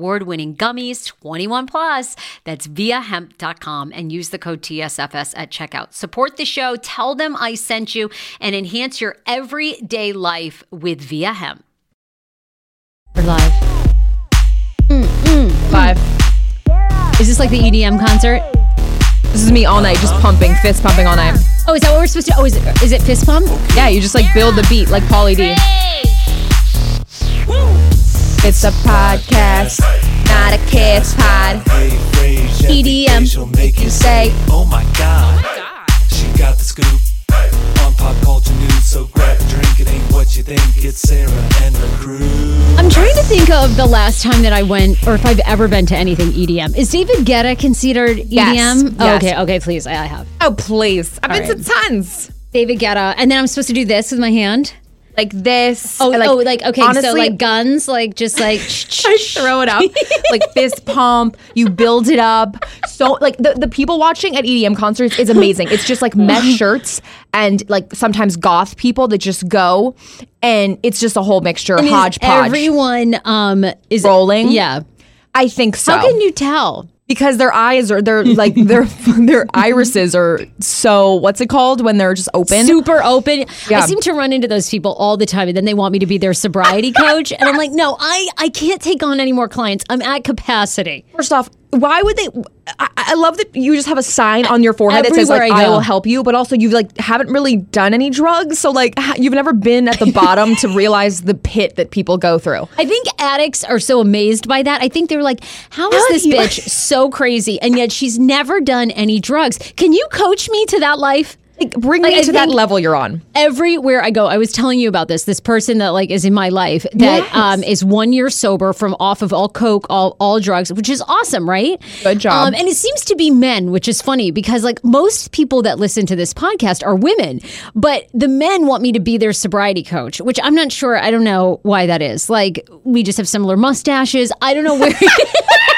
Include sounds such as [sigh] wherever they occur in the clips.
award winning gummies, 21 plus. That's viahemp.com and use the code TSFS at checkout. Support the show, tell them I sent you, and enhance your everyday life with Via Hemp. We're live. Mm, Five. Is this like the EDM concert? This is me all night, just pumping, fist pumping all night. Oh, is that what we're supposed to? Oh, is it, is it fist pump? Yeah, you just like build the beat like Pauly D. It's a podcast, not a kiss pod. EDM. She'll make you say, Oh my god. She got the scoop on pop culture news. So grab a drink. It ain't what you think. It's Sarah and the crew. I'm trying to think of the last time that I went, or if I've ever been to anything EDM. Is David Guetta considered Yes, EDM? Oh, yes. okay, okay, please. I, I have. Oh, please. I've been All to tons. David Guetta. And then I'm supposed to do this with my hand? Like this. Oh, like, oh, like, okay, so honestly, like guns, like just like. [laughs] I throw it up like fist [laughs] pump. You build it up. So like the, the people watching at EDM concerts is amazing. It's just like mesh [laughs] shirts and like sometimes goth people that just go, and it's just a whole mixture, And hodgepodge. Everyone um, is Rolling? Yeah. I think so. How can you tell? Because their eyes are they're [laughs] like their [laughs] their irises are so what's it called when they're just open. Super open. yeah. I seem to run into those people all the time, and then they want me to be their sobriety [laughs] coach, and I'm like, no, I I can't take on any more clients. I'm at capacity. First off, why would they? I, I love that you just have a sign on your forehead that says like I I, will help you, but also you like haven't really done any drugs, so like you've never been at the bottom to realize the pit that people go through. I think addicts are so amazed by that. I think they're like, how is this bitch so crazy? And yet she's never done any drugs. Can you coach me to that life? Like, bring me I to that level you're on. everywhere I go, I was telling you about this. This person that like is in my life that Yes. um, is one year sober from off of all coke, all all drugs, which is awesome, right? Good job. Um, and it seems to be men, which is funny because like most people that listen to this podcast are women, but the men want me to be their sobriety coach, which I'm not sure. I don't know why that is. Like we just have similar mustaches. I don't know where. [laughs] [laughs]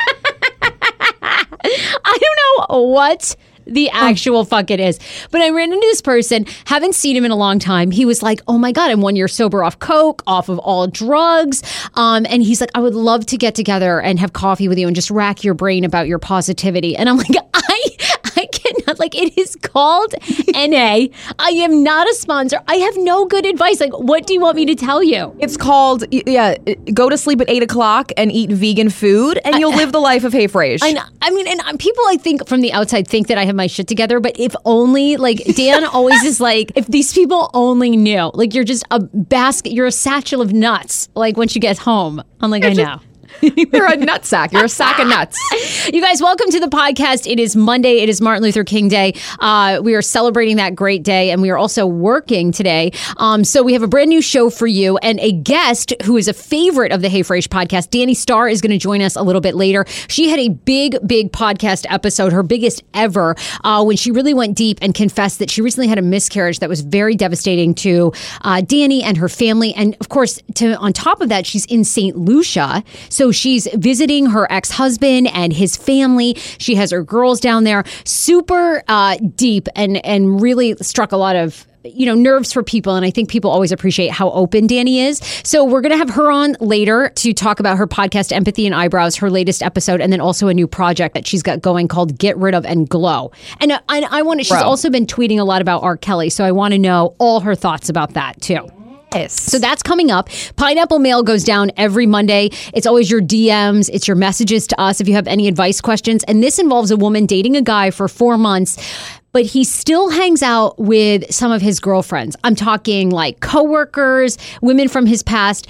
I don't know what the actual fuck it is. But I ran into this person, haven't seen him in a long time. He was like, Oh my God, I'm one year sober off Coke, off of all drugs. Um, and he's like, I would love to get together and have coffee with you and just rack your brain about your positivity. And I'm like, I I like it is called NA. I am not a sponsor. I have no good advice. Like, what do you want me to tell you? It's called, yeah, go to sleep at eight o'clock and eat vegan food, and you'll live the life of Hey Frase. I, know, I mean, and um, people I think from the outside think that I have my shit together, but if only, like, Dan always is like, if these people only knew, like, you're just a basket, you're a satchel of nuts, like, once you get home. I'm like, I know. [laughs] You're a nut sack. You're a sack of nuts. You guys, welcome to the podcast. It is Monday. It is Martin Luther King Day. Uh, we are celebrating that great day, and we are also working today. Um, so we have a brand new show for you, and a guest who is a favorite of the Hey Frase podcast, Danni Starr, is going to join us a little bit later. She had a big, big podcast episode, her biggest ever, uh, when she really went deep and confessed that she recently had a miscarriage that was very devastating to uh, Danny and her family, and of course, to on top of that, she's in St. Lucia, so she's visiting her ex-husband and his family. She has her girls down there. Super uh, deep and and really struck a lot of you know nerves for people. And i think people always appreciate how open danni is. So we're going to have her on later to talk about her podcast empathy and eyebrows her latest episode and then also a new project that she's got going called get rid of and glow. And, uh, and i want to she's also been tweeting a lot about r. Kelly so i want to know all her thoughts about that too Yes. so that's coming up. Pineapple Mail goes down every Monday. It's always your DMs, it's your messages to us if you have any advice questions. And this involves a woman dating a guy for four months. But he still hangs out with some of his girlfriends. I'm talking like coworkers, women from his past,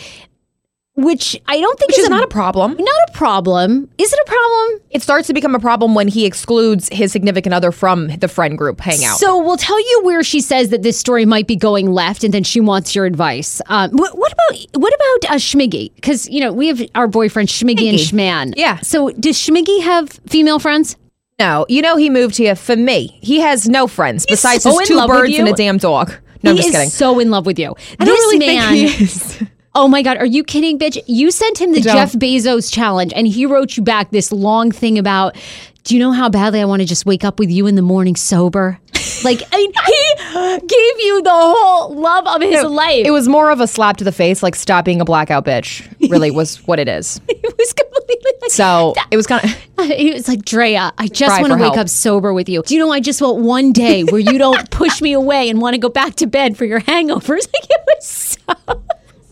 which I don't think Which is is not a problem. not a problem. Is it a problem? It starts to become a problem when he excludes his significant other from the friend group hangout. So we'll tell you where she says that this story might be going left, and then she wants your advice. Um, what, what about what about uh, Schmiggy? Because you know we have our boyfriend Schmiggy, and Schman. Yeah. So does Schmiggy have female friends? no, you know he moved here for me. He has no friends besides so his two birds and a damn dog. No, I'm just is kidding. so in love with you. I this don't really man. think he is. [laughs] Oh my God, are you kidding, bitch? You sent him the don't. Jeff Bezos challenge, and he wrote you back this long thing about. Do you know how badly I want to just wake up with you in the morning sober? Like [laughs] I mean, he gave you the whole love of his life. It was more of a slap to the face, like stop being a blackout bitch. Really was [laughs] what it is. It was completely like, So it was kind of. [laughs] He was like, Drea, I just want to wake help. up sober with you. Do you know, I just want one day where you don't push me away and want to go back to bed for your hangovers. Like, it was so.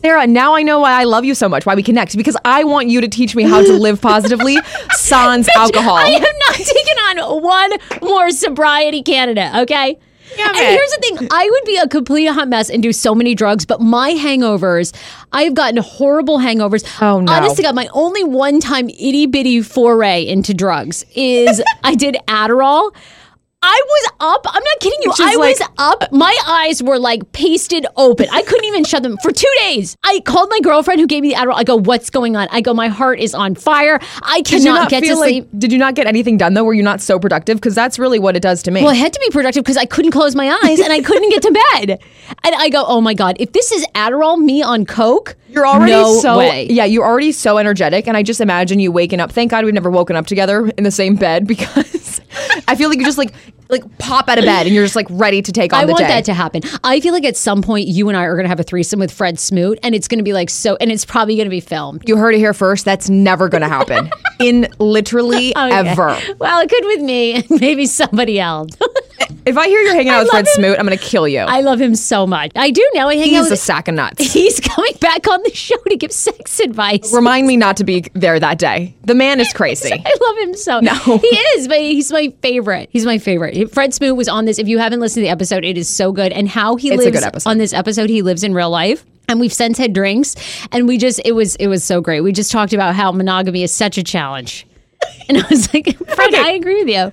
Sarah, now I know why I love you so much, why we connect, because I want you to teach me how to live [laughs] positively sans alcohol. I am not taking on one more sobriety candidate, okay? Yeah, and here's the thing I would be a complete hot mess and do so many drugs, but my hangovers, I've gotten horrible hangovers. Oh, no. Honestly, God, my only one time itty bitty foray into drugs is I did Adderall. I was up. I'm not kidding you. I was like- up. My eyes were like pasted open. I couldn't even shut them for two days. I called my girlfriend who gave me the Adderall. I go, "What's going on?" I go, "My heart is on fire. I cannot not get to feel sleep." like? Did you not get anything done though? Were you not so productive? Because that's really what it does to me. Well, I had to be productive because I couldn't close my eyes and I couldn't get to bed. And I go, "Oh my god, if this is Adderall, me on coke, You're already no so way." yeah. You're already so energetic, and I just imagine you waking up. Thank God we've never woken up together in the same bed [laughs] because I feel like you just like like pop out of bed and you're just like ready to take on I the want day. that to happen. I feel like at some point you and I are going to have a threesome with Fred Smoot, and it's going to be like so, and it's probably going to be filmed. you heard it here first. That's never going to happen in literally [laughs] oh, Okay. ever. Well, it could with me and [laughs] maybe somebody else. [laughs] If I hear you're hanging out with Fred him. Smoot, I'm going to kill you. I love him so much. I do now. I hang out He's a sack of nuts. [laughs] He's coming back on the show to give sex advice. Remind me not to be there that day. The man is crazy. [laughs] I love him so. Much. No. he is, but he's my favorite. He's my favorite. Fred Smoot was on this. If you haven't listened to the episode, it is so good. And how he It's a lives good episode. on this episode, he lives in real life. And we've since had drinks, and we just it was it was so great. We just talked about how monogamy is such a challenge, and I was like, [laughs] Fred, I agree with you.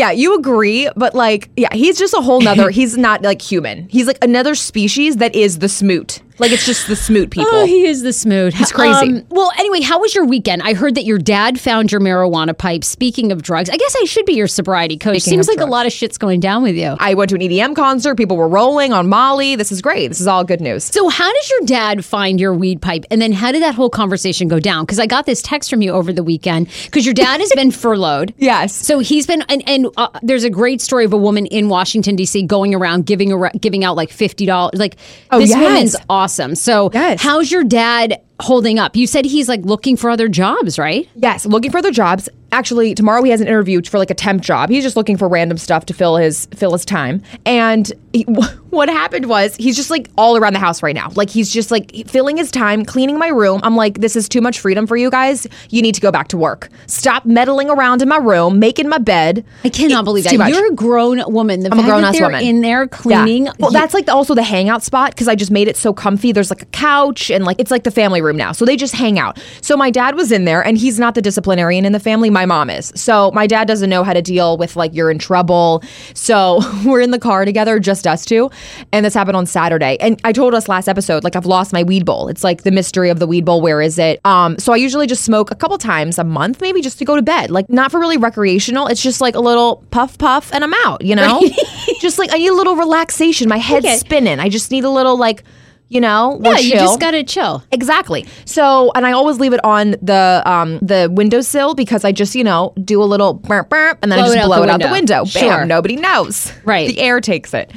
Yeah, you agree, but like, yeah, he's just a whole nother. [clears throat] he's not like human. He's like another species that is the smoot. Like it's just the smoot people. Oh, he is the smoot. He's crazy. well, anyway, how was your weekend? I heard that your dad found your marijuana pipe. Speaking of drugs, I guess I should be your sobriety coach. Speaking Seems like a lot of shit's going down with you. I went to an EDM concert. People were rolling on Molly. This is great. This is all good news. So, how does your dad find your weed pipe? And then, how did that whole conversation go down? Because I got this text from you over the weekend because your dad has been [laughs] furloughed. Yes. So he's been, and, and uh, there's a great story of a woman in Washington D.C. going around giving ar- giving out like fifty dollars. Like Oh, this yes. woman's awesome. So, Yes. how's your dad holding up? You said he's like looking for other jobs, right? Yes, looking for other jobs. Actually, tomorrow he has an interview for like a temp job. He's just looking for random stuff to fill his fill his time. And he, [laughs] what happened was he's just like all around the house right now. Like he's just like filling his time cleaning my room. I'm like, this is too much freedom for you guys. You need to go back to work. Stop meddling around in my room, making my bed. I cannot believe that. You're a grown woman. The I'm a grown ass woman. in there cleaning. Well, you- that's like the, also the hangout spot because I just made it so comfy. There's like a couch and like it's like the family room now. So they just hang out. So my dad was in there and he's not the disciplinarian in the family. My mom is. So my dad doesn't know how to deal with like you're in trouble. So [laughs] we're in the car together, just us two. And this happened on Saturday. And I told us last episode, like I've lost my weed bowl. It's like the mystery of the weed bowl. Where is it? Um, so I usually just smoke a couple times a month, maybe just to go to bed. Like not for really recreational. It's just like a little puff puff and I'm out, you know? [laughs] just like I need a little relaxation. My head's Okay. spinning. I just need a little like, you know, yeah, you chill. just gotta chill. Exactly. So, and I always leave it on the um the windowsill because I just you know do a little burp burp and then Blow I just out blow it out the window. window. Bam. Sure. Nobody knows. Right. The air takes it.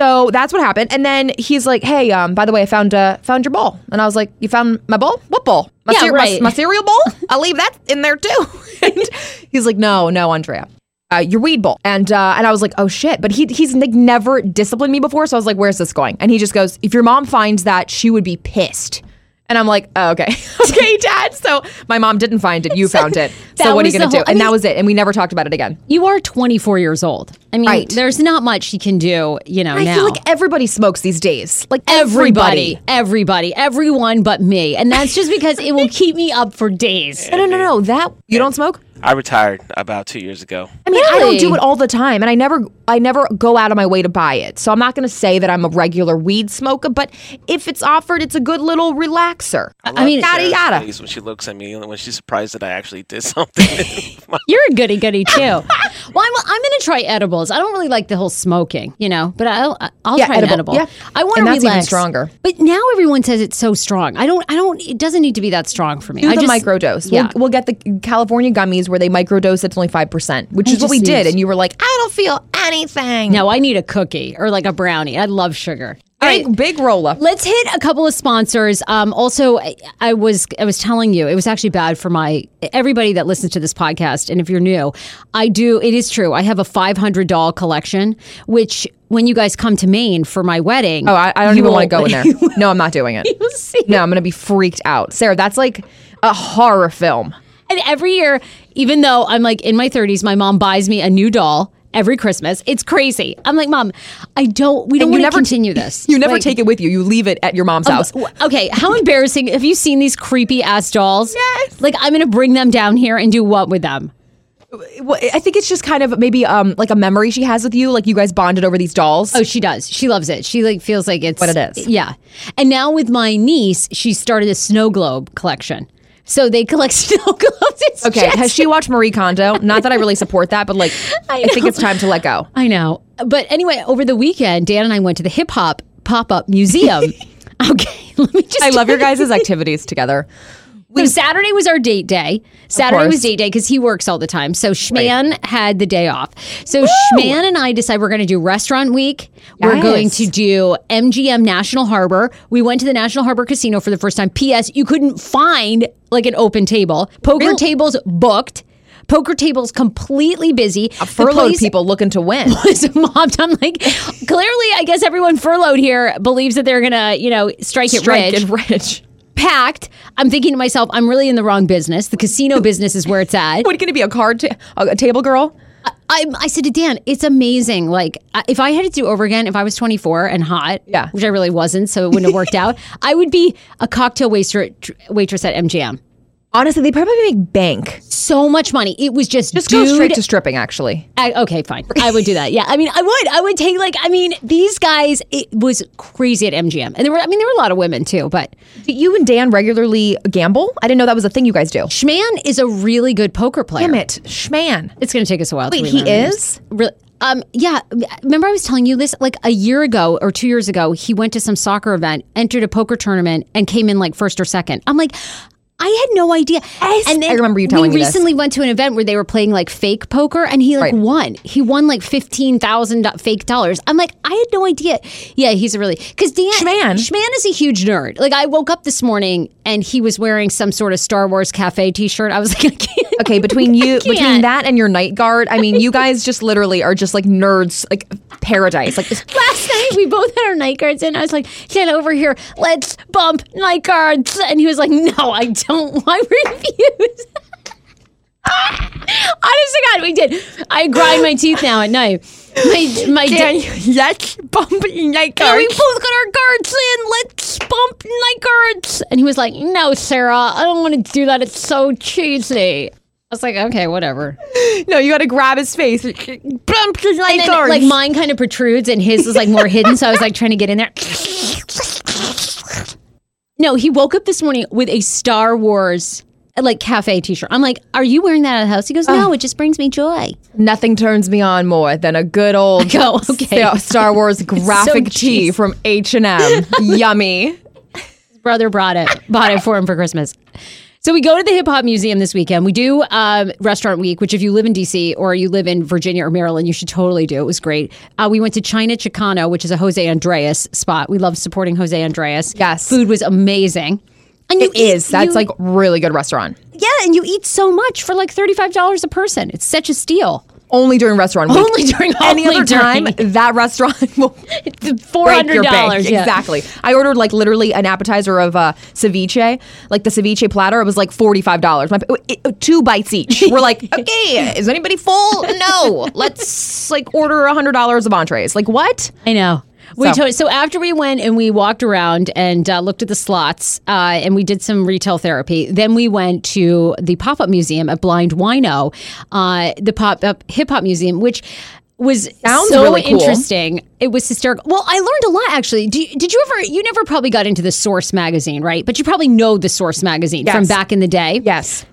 So that's what happened. And then he's like, "Hey, um, by the way, I found uh found your bowl." And I was like, "You found my bowl? What bowl? My, Yeah, cere- my- right. my cereal bowl? [laughs] I'll leave that in there too." [laughs] and he's like, "No, no, Andrea." Uh, your weed bowl, and uh, and I was like, oh shit! But he he's like never disciplined me before, so I was like, where's this going? And he just goes, if your mom finds that, she would be pissed. And I'm like, oh, okay, [laughs] okay, dad. So my mom didn't find it, you found it. [laughs] So what are you gonna do? whole- I and mean- that was it. And we never talked about it again. You are 24 years old. I mean, Right. there's not much you can do, you know, I now. feel like everybody smokes these days. Like everybody, everybody, everyone but me. And that's just because it will [laughs] keep me up for days. No, no, no, no. That you don't smoke. I retired about two years ago. I mean, I don't do it all the time, and I never, I never go out of my way to buy it. So I'm not going to say that I'm a regular weed smoker, but if it's offered, it's a good little relaxer. I mean, yada Sarah's yada. when she looks at me when she's surprised that I actually did [laughs] something. [laughs] [laughs] You're a goody goody too. Well, I'm, I'm going to try edibles. I don't really like the whole smoking, you know, but I'll, I'll Yeah, try edible. an edible. Yeah. I want to And that's relax. even stronger. But now everyone says it's so strong. I don't, I don't, it doesn't need to be that strong for me. Do I the just, microdose. Yeah. We'll, we'll get the California gummies where they microdose. It's only five percent, which I is what we did. And you were like, I don't feel anything. No, I need a cookie or like a brownie. I love sugar. Big right. big roll up. Let's hit a couple of sponsors. Um, also, I, I was I was telling you it was actually bad for my everybody that listens to this podcast. And if you're new, I do. It is true. I have a 500 doll collection, which when you guys come to Maine for my wedding, Oh, I, I don't even want to go in [laughs] there. No, I'm not doing it. [laughs] No, I'm gonna be freaked out, Sarah. That's like a horror film. And every year, even though I'm like in my 30s, my mom buys me a new doll every Christmas. It's crazy. I'm like, mom, I don't. We don't you never continue [laughs] this. You never Like, take it with you. You leave it at your mom's house. Okay, how [laughs] embarrassing. Have you seen these creepy ass dolls? Yes. Like, I'm going to bring them down here and do what with them? Well, I think it's just kind of maybe um like a memory she has with you. Like you guys bonded over these dolls. Oh, she does. She loves it. She like feels like it's What it is. Yeah. And now with my niece, she started a snow globe collection. So they collect [laughs] snow globes. It's okay. just- Has she watched Marie Kondo? Not that I really support that, but like [laughs] I I, think know. it's time to let go. I know. But anyway, over the weekend, Dan and I went to the hip hop pop up museum. [laughs] okay, let me just. I love your guys' activities together. So Saturday was our date day. Saturday was date day because he works all the time. So Schman had the day off. So Schman and I decided we're going to do restaurant week. We're going to do MGM National Harbor. We went to the National Harbor Casino for the first time. P.S. You couldn't find like an open table. Poker tables booked. Poker tables completely busy. The Furloughed people looking to win. [laughs] was mobbed. I'm like, clearly, I guess everyone furloughed here believes that they're gonna, you know, strike it Strike rich and rich. Packed. I'm thinking to myself, I'm really in the wrong business. The casino [laughs] business is where it's at. What going to be a card ta- a, a table girl? I, I said to Dan, it's amazing. Like, if I had to do over again, if I was 24 and hot, Yeah. which I really wasn't, so it wouldn't have worked [laughs] out, I would be a cocktail waiter, waitress at MGM. Honestly, they probably make bank. So much money. It was just Just dude, go straight to stripping, actually. I, okay, fine. I would do that. Yeah, I mean, I would. I would take like. I mean, these guys. It was crazy at MGM, and there were. I mean, there were a lot of women too. But Do you and Dan regularly gamble? I didn't know that was a thing you guys do. Schman is a really good poker player. Damn it, Schman. It's going to take us a while. Wait, he is? Really? Um, yeah. Remember, I was telling you this like a year ago or two years ago. He went to some soccer event, entered a poker tournament, and came in like first or second. I'm like. I had no idea. And I remember you telling we me this. recently went to an event where they were playing like fake poker, and he like Right. won. He won like fifteen thousand fake dollars. I'm like, I had no idea. Yeah, he's a really because Dan Schman. Schman is a huge nerd. Like I woke up this morning and he was wearing some sort of Star Wars cafe T-shirt. I was like, I can't. Okay, between [laughs] you, between that and your night guard, I mean, you guys just literally are just like nerds, like paradise. Like, Last night we both had our night guards in. I was like, get over here. Let's bump night guards. And he was like, no, I don't. [laughs] I refuse. [laughs] Honest to God, we did. I grind my teeth now at night. My, my yes, bumpy night Yeah, we both got our guards in. Let's bump night guards. And he was like, no, Sarah, I don't want to do that. It's so cheesy. I was like, okay, whatever. [laughs] No, you got to grab his face. Bump his And then, like mine kind of protrudes and his is like more hidden. So I was like trying to get in there. No, he woke up this morning with a Star Wars like cafe t-shirt. I'm like, are you wearing that at the house? He goes, no, it just brings me joy. Nothing turns me on more than a good old [laughs] Go, okay. Star- Star Wars [laughs] graphic tee cheesy. from H and M. Yummy. brother brought it, bought it for him for Christmas. So we go to the Hip Hop Museum this weekend. We do um, Restaurant Week, which if you live in DC or you live in Virginia or Maryland, you should totally do. It was great. Uh, we went to China Chicano, which is a Jose Andres spot. We love supporting Jose Andres. Yes. food was amazing. And you It is. That's you- like really good restaurant. yeah, and you eat so much for like thirty five dollars a person. It's such a steal. Only during restaurant week. Only during any only other time, [laughs] that restaurant [laughs] will Four hundred dollars. Yeah. Exactly. I ordered like literally an appetizer of uh, ceviche, like the ceviche platter. It was like forty five dollars. Two bites each. [laughs] We're like, okay, is anybody full? No. Let's like order hundred dollars of entrees. Like what? I know. We So- so. so after we went and we walked around and uh, looked at the slots uh, and we did some retail therapy, then we went to the pop up museum at Blind Whino, uh, the pop up hip hop museum, which was Sounds so really cool. interesting. It was hysterical. Well, I learned a lot actually. Did, did you ever? You never probably got into the Source magazine, right? But you probably know the Source magazine from back in the day. Yes.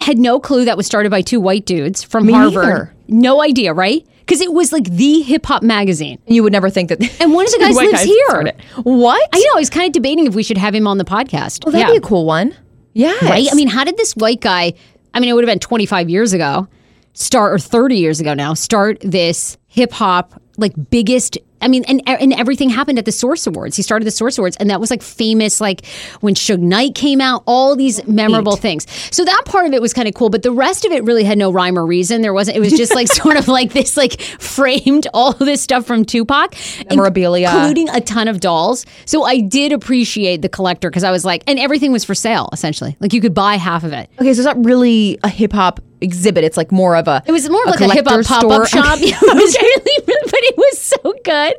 Had no clue that was started by two white dudes from Me Harvard. neither. No idea, right? Because it was like the hip hop magazine. You would never think that. [laughs] And one of the guys [laughs] lives guys here. What? I know. I was kind of debating if we should have him on the podcast. Well, that'd be a cool one. Yeah. right? I mean, how did this white guy? I mean, it would have been 25 years ago. Start or 30 years ago now. Start this hip hop like biggest. I mean, and and everything happened at the Source Awards. He started the Source Awards, and that was like famous. Like when Suge Knight came out, all these memorable things. So that part of it was kind of cool, but the rest of it really had no rhyme or reason. There wasn't. It was just like [laughs] sort of like this, like framed all of this stuff from Tupac, Memorabilia. including a ton of dolls. So I did appreciate the collector because I was like, and everything was for sale essentially. Like you could buy half of it. Okay, so it's not really a hip hop exhibit. It's like more of a. It was more of like a hip hop pop up shop. [laughs] [laughs] it was really, but it was so good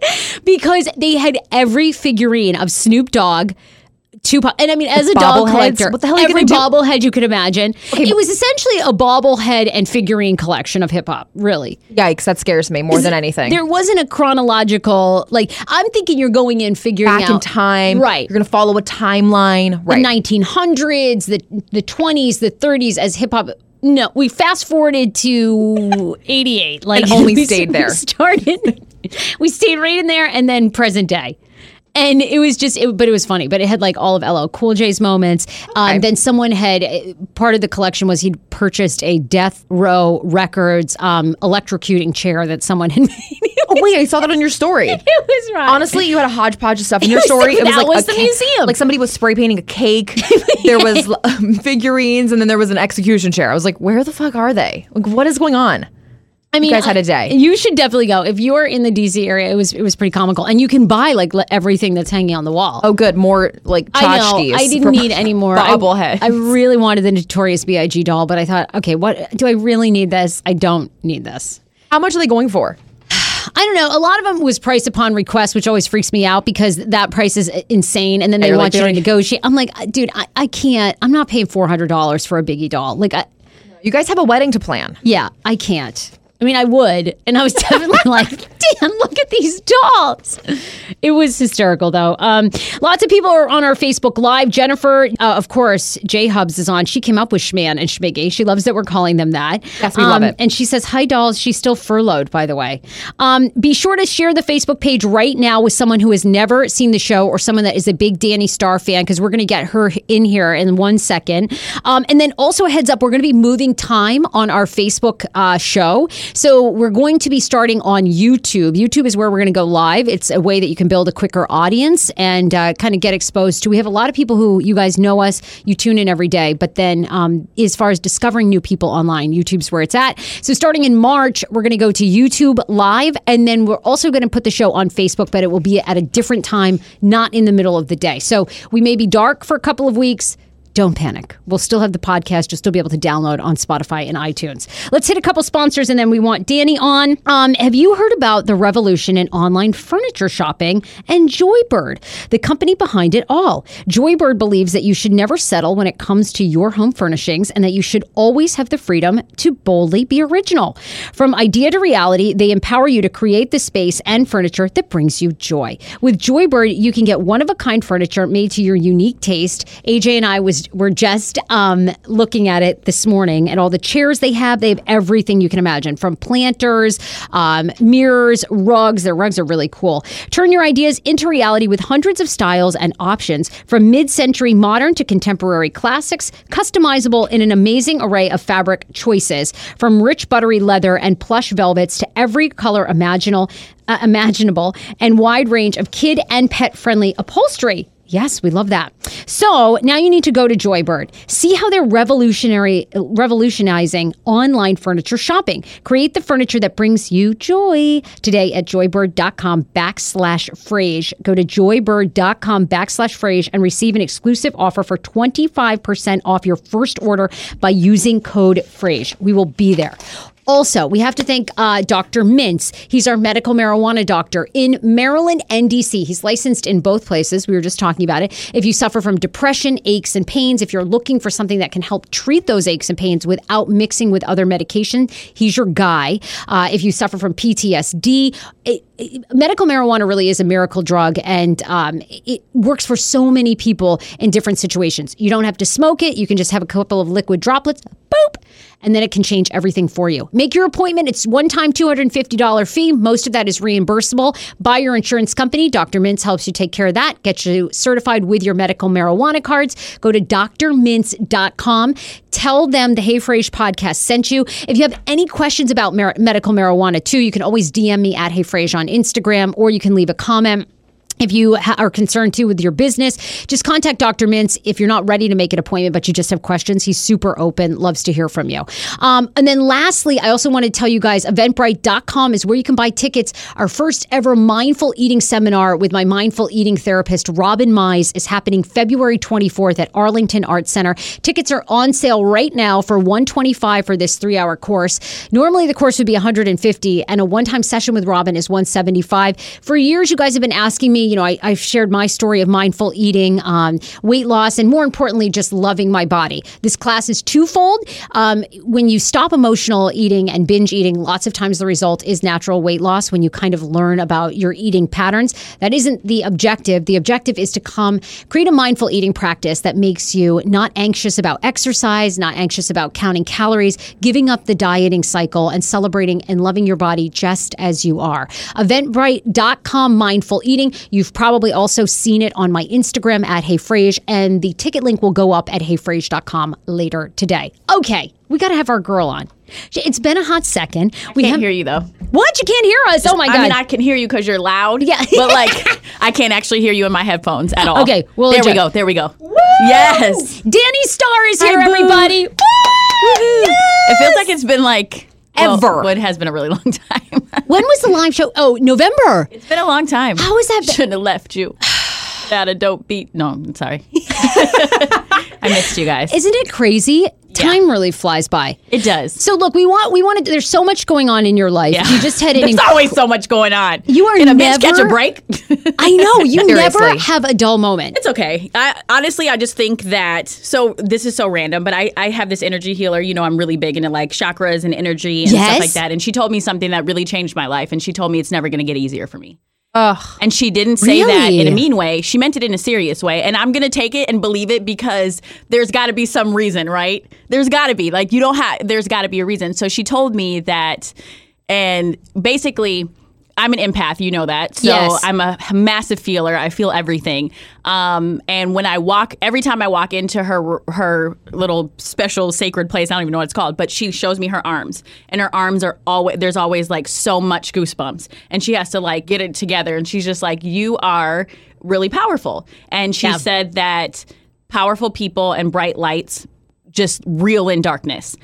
because they had every figurine of Snoop Dogg. Tupac, and I mean, as a dog collector, What the hell every bobblehead you could imagine. it was essentially a bobblehead and figurine collection of hip hop. Really, Yikes, that scares me more than anything. there wasn't a chronological. Like, I'm thinking you're going in figuring Back out in time. right? You're going to follow a timeline. Right. the 1900s, the the 20s, the 30s as hip hop. No, we fast forwarded to 88. Like And only [laughs] we- stayed there. We started. we stayed right in there, and then present day. And it was just, it, but it was funny. But it had like all of LL Cool J's moments. Um, then someone had part of the collection was he'd purchased a Death Row Records um, electrocuting chair that someone had [laughs] made. oh, wait, I saw that on your story. [laughs] it was right. Honestly, you had a hodgepodge of stuff in your story. It was that like was a the ca- museum. Like somebody was spray painting a cake. [laughs] there was um, figurines, and then there was an execution chair. I was like, where the fuck are they? Like, what is going on? I mean, you guys had a day. You should definitely go if you're in the DC area. It was it was pretty comical, and you can buy like le- everything that's hanging on the wall. Oh, good. More like I know. I didn't need [laughs] any more. I- bobbleheads. I, really wanted the Notorious B.I.G. doll, but I thought, okay, what do I really need this? I don't need this. How much are they going for? [sighs] I don't know. A lot of them was price upon request, which always freaks me out because that price is insane, and then they you're want like, you to negotiate. I'm like, uh, dude, I, I can't. I'm not paying four hundred dollars for a Biggie doll. Like, I, You guys have a wedding to plan. yeah, I can't. I mean, I would, and I was [laughs] definitely like, "Dan, look at these dolls." It was hysterical, though. Um, lots of people are on our Facebook Live. Jennifer, uh, of course, J Hubs is on. She came up with Schman and Schmiggy. She loves that we're calling them that. Yes, we love Um, it. And she says, "Hi, dolls." She's still furloughed, by the way. Um, be sure to share the Facebook page right now with someone who has never seen the show or someone that is a big Danni Starr fan, because we're going to get her in here in one second. Um, and then also a heads up, we're going to be moving time on our Facebook uh, show. So we're going to be starting on YouTube. YouTube is where we're going to go live. It's a way that you can build a quicker audience and uh, kind of get exposed to. We have a lot of people who you guys know us. You tune in every day, but then um, as far as discovering new people online, YouTube's where it's at. So starting in March, we're going to go to YouTube live, and then we're also going to put the show on Facebook, but it will be at a different time, not in the middle of the day. So we may be dark for a couple of weeks. Don't panic. We'll still have the podcast. You'll still be able to download on Spotify and iTunes. Let's hit a couple sponsors and then we want Danni on. Um, have you heard about the revolution in online furniture shopping and Joybird, the company behind it all? Joybird believes that you should never settle when it comes to your home furnishings and that you should always have the freedom to boldly be original. From idea to reality, they empower you to create the space and furniture that brings you joy. With Joybird, you can get one of a kind furniture made to your unique taste. AJ and I was were just um, looking at it this morning, and all the chairs they have, they have everything you can imagine, from planters, um, mirrors, rugs. Their rugs are really cool. Turn your ideas into reality with hundreds of styles and options, from mid-century modern to contemporary classics, customizable in an amazing array of fabric choices, from rich buttery leather and plush velvets to every color imaginable, uh, imaginable, and wide range of kid and pet-friendly upholstery. Yes, we love that. So now you need to go to Joybird. See how they're revolutionary, revolutionizing online furniture shopping. Create the furniture that brings you joy today at joybird.com backslash frase. Go to joybird.com backslash frase and receive an exclusive offer for 25% off your first order by using code frase. We will be there. Also, we have to thank uh, Dr. Mintz. He's our medical marijuana doctor in Maryland and DC. He's licensed in both places. We were just talking about it. If you suffer from depression, aches, and pains, if you're looking for something that can help treat those aches and pains without mixing with other medication, he's your guy. Uh, if you suffer from PTSD, it, medical marijuana really is a miracle drug and um, it works for so many people in different situations. You don't have to smoke it, you can just have a couple of liquid droplets, boop, and then it can change everything for you. Make your appointment. It's one time $250 fee. Most of that is reimbursable by your insurance company. Dr. Mintz helps you take care of that, get you certified with your medical marijuana cards. Go to drmintz.com. Tell them the Hey Frase podcast sent you. If you have any questions about medical marijuana too, you can always DM me at Hey Frase on Instagram or you can leave a comment. If you are concerned too with your business, just contact Dr. Mintz. If you're not ready to make an appointment, but you just have questions, he's super open, loves to hear from you. Um, and then lastly, I also want to tell you guys eventbrite.com is where you can buy tickets. Our first ever mindful eating seminar with my mindful eating therapist, Robin Mize, is happening February 24th at Arlington Arts Center. Tickets are on sale right now for 125 for this three hour course. Normally, the course would be 150, and a one time session with Robin is 175. For years, you guys have been asking me, you know, I, I've shared my story of mindful eating, um, weight loss, and more importantly, just loving my body. This class is twofold. Um, when you stop emotional eating and binge eating, lots of times the result is natural weight loss when you kind of learn about your eating patterns. That isn't the objective. The objective is to come create a mindful eating practice that makes you not anxious about exercise, not anxious about counting calories, giving up the dieting cycle, and celebrating and loving your body just as you are. Eventbrite.com mindful eating. You've probably also seen it on my Instagram at HeyFrase, and the ticket link will go up at HeyFrase.com later today. Okay, we got to have our girl on. It's been a hot second. We can't have hear you though. what? You can't hear us? Oh my god! I mean, I can hear you because you're loud. Yeah. but like, I can't actually hear you in my headphones at all. Okay, we'll there we go. There we go. Yes. Danni Starr is Hi, here, boo. everybody. It feels like it's been like Ever. well, it has been a really [laughs] long time. When was the live show? Oh, November. it's been a long time. How has that been? Shouldn't have left you. [sighs] Without a dope beat. No, I'm sorry. [laughs] I missed you guys. Isn't it crazy? time really flies by. It does. So look, we want we want to. There's so much going on in your life. Yeah. You just had an. [laughs] There's inc- always so much going on. You are Can a never- catch a break? I know you [laughs] never have a dull moment. It's okay. I, honestly, I just think that. So this is so random, but I, I have this energy healer. You know, I'm really big into like chakras and energy and Yes. stuff like that. And she told me something that really changed my life. And she told me it's never going to get easier for me. Ugh. And she didn't say that in a mean way. She meant it in a serious way. And I'm going to take it and believe it because there's got to be some reason, right? There's got to be. Like, you don't have, there's got to be a reason. So she told me that, and basically, I'm an empath, you know that. So Yes. I'm a massive feeler. I feel everything. Um, and when I walk, every time I walk into her her little special sacred place, I don't even know what it's called, but she shows me her arms, and her arms are always there's always like so much goosebumps, and she has to like get it together, and she's just like, you are really powerful, and she Yeah. said that powerful people and bright lights just reel in darkness.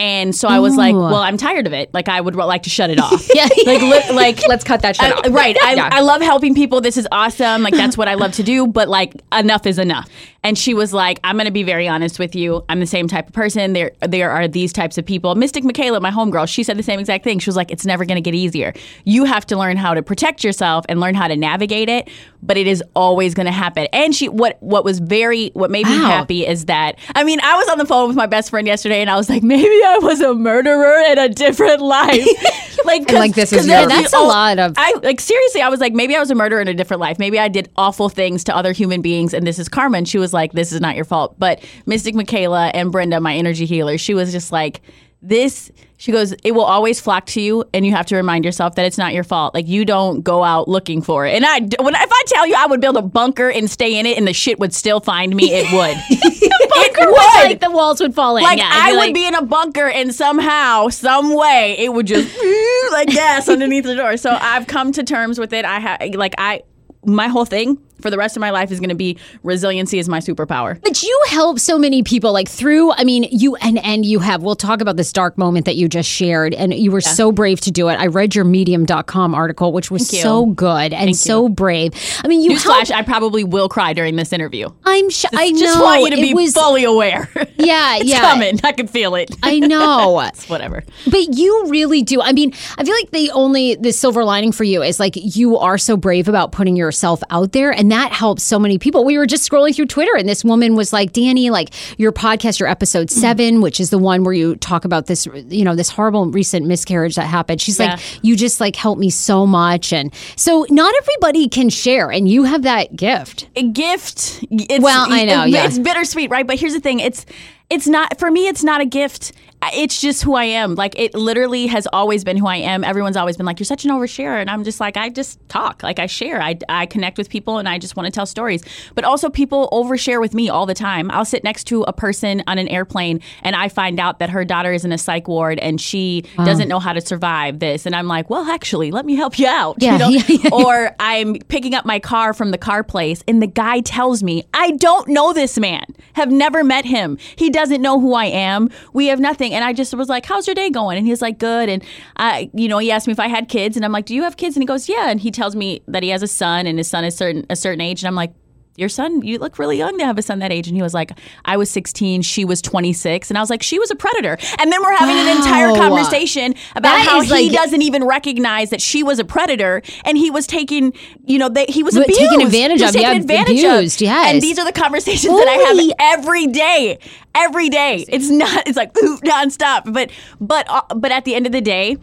And so I was like, oh. well, I'm tired of it. Like I would like to shut it off. [laughs] Yeah. [laughs] Like li- like [laughs] Let's cut that shit I- off. right. I, Yeah. I love helping people. This is awesome. Like that's what I love to do. But like enough is enough. And she was like, I'm gonna be very honest with you. I'm the same type of person. There there are these types of people. Mystic Michaela, my homegirl, she said the same exact thing. She was like, it's never gonna get easier. You have to learn how to protect yourself and learn how to navigate it. But it is always gonna happen. And she what what was very what made me happy is that I mean I was on the phone with my best friend yesterday and I was like, maybe I was a murderer in a different life. [laughs] like, like, this is your- that's a lot of- I like seriously, I was like, maybe I was a murderer in a different life. Maybe I did awful things to other human beings, and this is karma. And she was like, this is not your fault. But Mystic Michaela and Brenda, my energy healer, she was just like, this. She goes, it will always flock to you, and you have to remind yourself that it's not your fault. Like you don't go out looking for it. And I, when if I tell you I would build a bunker and stay in it, and the shit would still find me, it would. [laughs] it would. like the walls would fall in. Like yeah, I like- be in a bunker and somehow, some way, it would just [laughs] like gas underneath the door. So I've come to terms with it. I have like I my whole thing for the rest of my life is going to be resiliency is my superpower. But you help so many people, like through. I mean, you and and you have. We'll talk about this dark moment that you just shared, and you were so brave to do it. I read your Medium.com article, which was so good and so brave. I mean, you help. I probably will cry during this interview. I'm. Sh- I know. Just want you to it be was, fully aware. [laughs] Yeah, it's yeah. coming. I can feel it. I know. [laughs] It's whatever. But you really do. I mean, I feel like the only the silver lining for you is like you are so brave about putting yourself out there, and that helps so many people. We were just scrolling through Twitter, and this woman was like, "Danni, like your podcast, your episode Mm-hmm. seven, which is the one where you talk about this, you know, this horrible recent miscarriage that happened." She's Yeah. like, "You just like helped me so much," and so not everybody can share, and you have that gift. a gift. It's, Well, I know, it- yeah. It's bittersweet, right? But here's the thing: it's it's not for me. It's not a gift. It's just who I am. Like it literally has always been who I am. Everyone's always been like, "You're such an oversharer," and I'm just like, I just talk, like I share. I, I connect with people, and I just want to tell stories. But also, people overshare with me all the time. I'll sit next to a person on an airplane, and I find out that her daughter is in a psych ward, and she doesn't know how to survive this, and I'm like, "Well, actually, let me help you out." Yeah, you know? [laughs] yeah, yeah. or I'm picking up my car from the car place and the guy tells me, I don't know this man, have never met him. He doesn't know who I am. We have nothing. And I just was like, How's your day going? And he's like, Good. And I, you know, he asked me if I had kids and I'm like, Do you have kids? And he goes, Yeah. And he tells me that he has a son and his son is certain a certain age. And I'm like, your son, you look really young to have a son that age. And he was like, I was 16, she was 26. And I was like, she was a predator. And then we're having an entire conversation about That how he like- doesn't even recognize that she was a predator and he was taking, you know, they, he was abused. taken advantage of, yeah, advantage abused, of. yes. And these are the conversations that I have every day. Every day. It's not, it's like ooh, [laughs] nonstop. But, but, uh, but at the end of the day,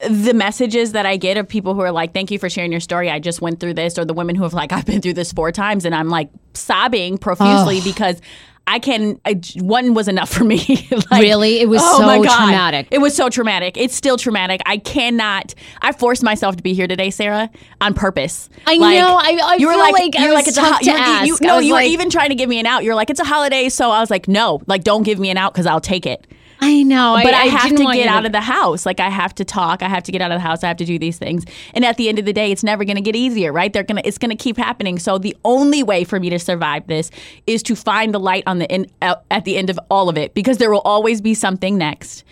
the messages that I get of people who are like, "Thank you for sharing your story. I just went through this," or the women who have like, [laughs] "I've been through this four times," and I'm like sobbing profusely because I can. I, one was enough for me. [laughs] Like, Really? It was oh so my God. traumatic. It was so traumatic. It's still traumatic. I cannot. I forced myself to be here today, Sarah, on purpose. I know. I- I you were feel like, like you're was like it's a ho- to you were- you- ask. no, you were even trying to give me an out. You're like, it's a holiday, so I was like, no, like don't give me an out because I'll take it I know, but I, have didn't to get out of the house. Like I have to talk. I have to get out of the house. I have to do these things. And at the end of the day, it's never going to get easier, right? They're gonna. It's going to keep happening. So the only way for me to survive this is to find the light on the in, uh, at the end of all of it, because there will always be something next.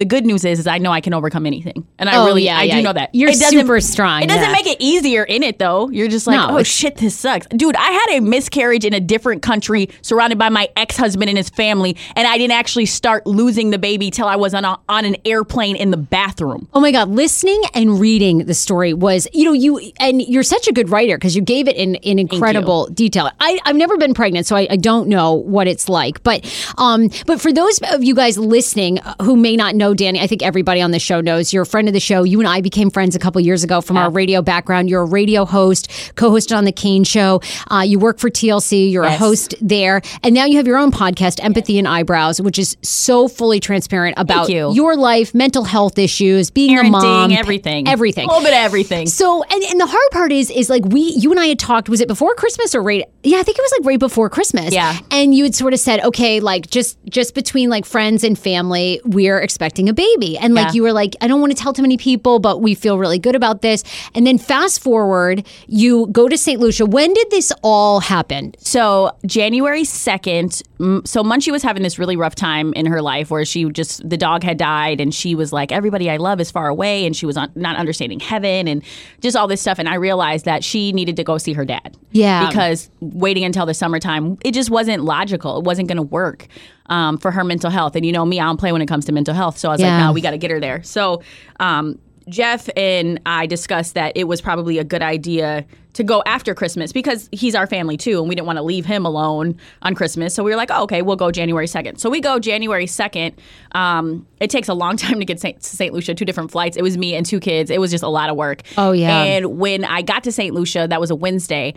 The good news is, is I know I can overcome anything, and I Oh, really, yeah, I yeah. do know that. You're It super strong, It doesn't yeah. make it easier in it though. You're just like, No, oh shit, this sucks, dude. I had a miscarriage in a different country, surrounded by my ex husband and his family, and I didn't actually start losing the baby till I was on a, on an airplane in the bathroom. Oh my God, listening and reading the story was, you know, you, and you're such a good writer because you gave it in, in incredible detail. I, I've never been pregnant, so I, I don't know what it's like. But, um, but for those of you guys listening who may not know Danni, I think everybody on the show knows you're a friend of the show. You and I became friends a couple years ago from our radio background. You're a radio host, co hosted on The Kane Show. Uh, you work for TLC, you're a host there. And now you have your own podcast, Empathy and Eyebrows, which is so fully transparent about you. your life, mental health issues, being a mom, everything, everything. a little bit of everything. So, and, and the hard part is, is like we, you and I had talked. Was it before Christmas or right? Yeah, I think it was like right before Christmas. Yeah. And you had sort of said, okay, like just just between like friends and family, we're expecting a baby, and like Yeah. you were like, I don't want to tell too many people, but we feel really good about this. And then fast forward, you go to St. Lucia. When did this all happen? So January 2nd, mm, so Munchie was having this really rough time in her life where she just, the dog had died and she was like, everybody I love is far away and she was on, not understanding heaven and just all this stuff. And I realized that she needed to go see her dad. Yeah. Because waiting until the summertime, it just wasn't logical. It wasn't going to work um, for her mental health. And you know me, I don't play when it comes to mental health. So I was Yeah. like, no, we got to get her there. So, um, Jeff and I discussed that it was probably a good idea to go after Christmas because he's our family too, and we didn't want to leave him alone on Christmas. So we were like, oh, okay, we'll go January 2nd. So we go January 2nd. Um, it takes a long [laughs] time to get St. St. Lucia, two different flights. It was me and two kids. It was just a lot of work. Oh, yeah. And when I got to St. Lucia, that was a Wednesday.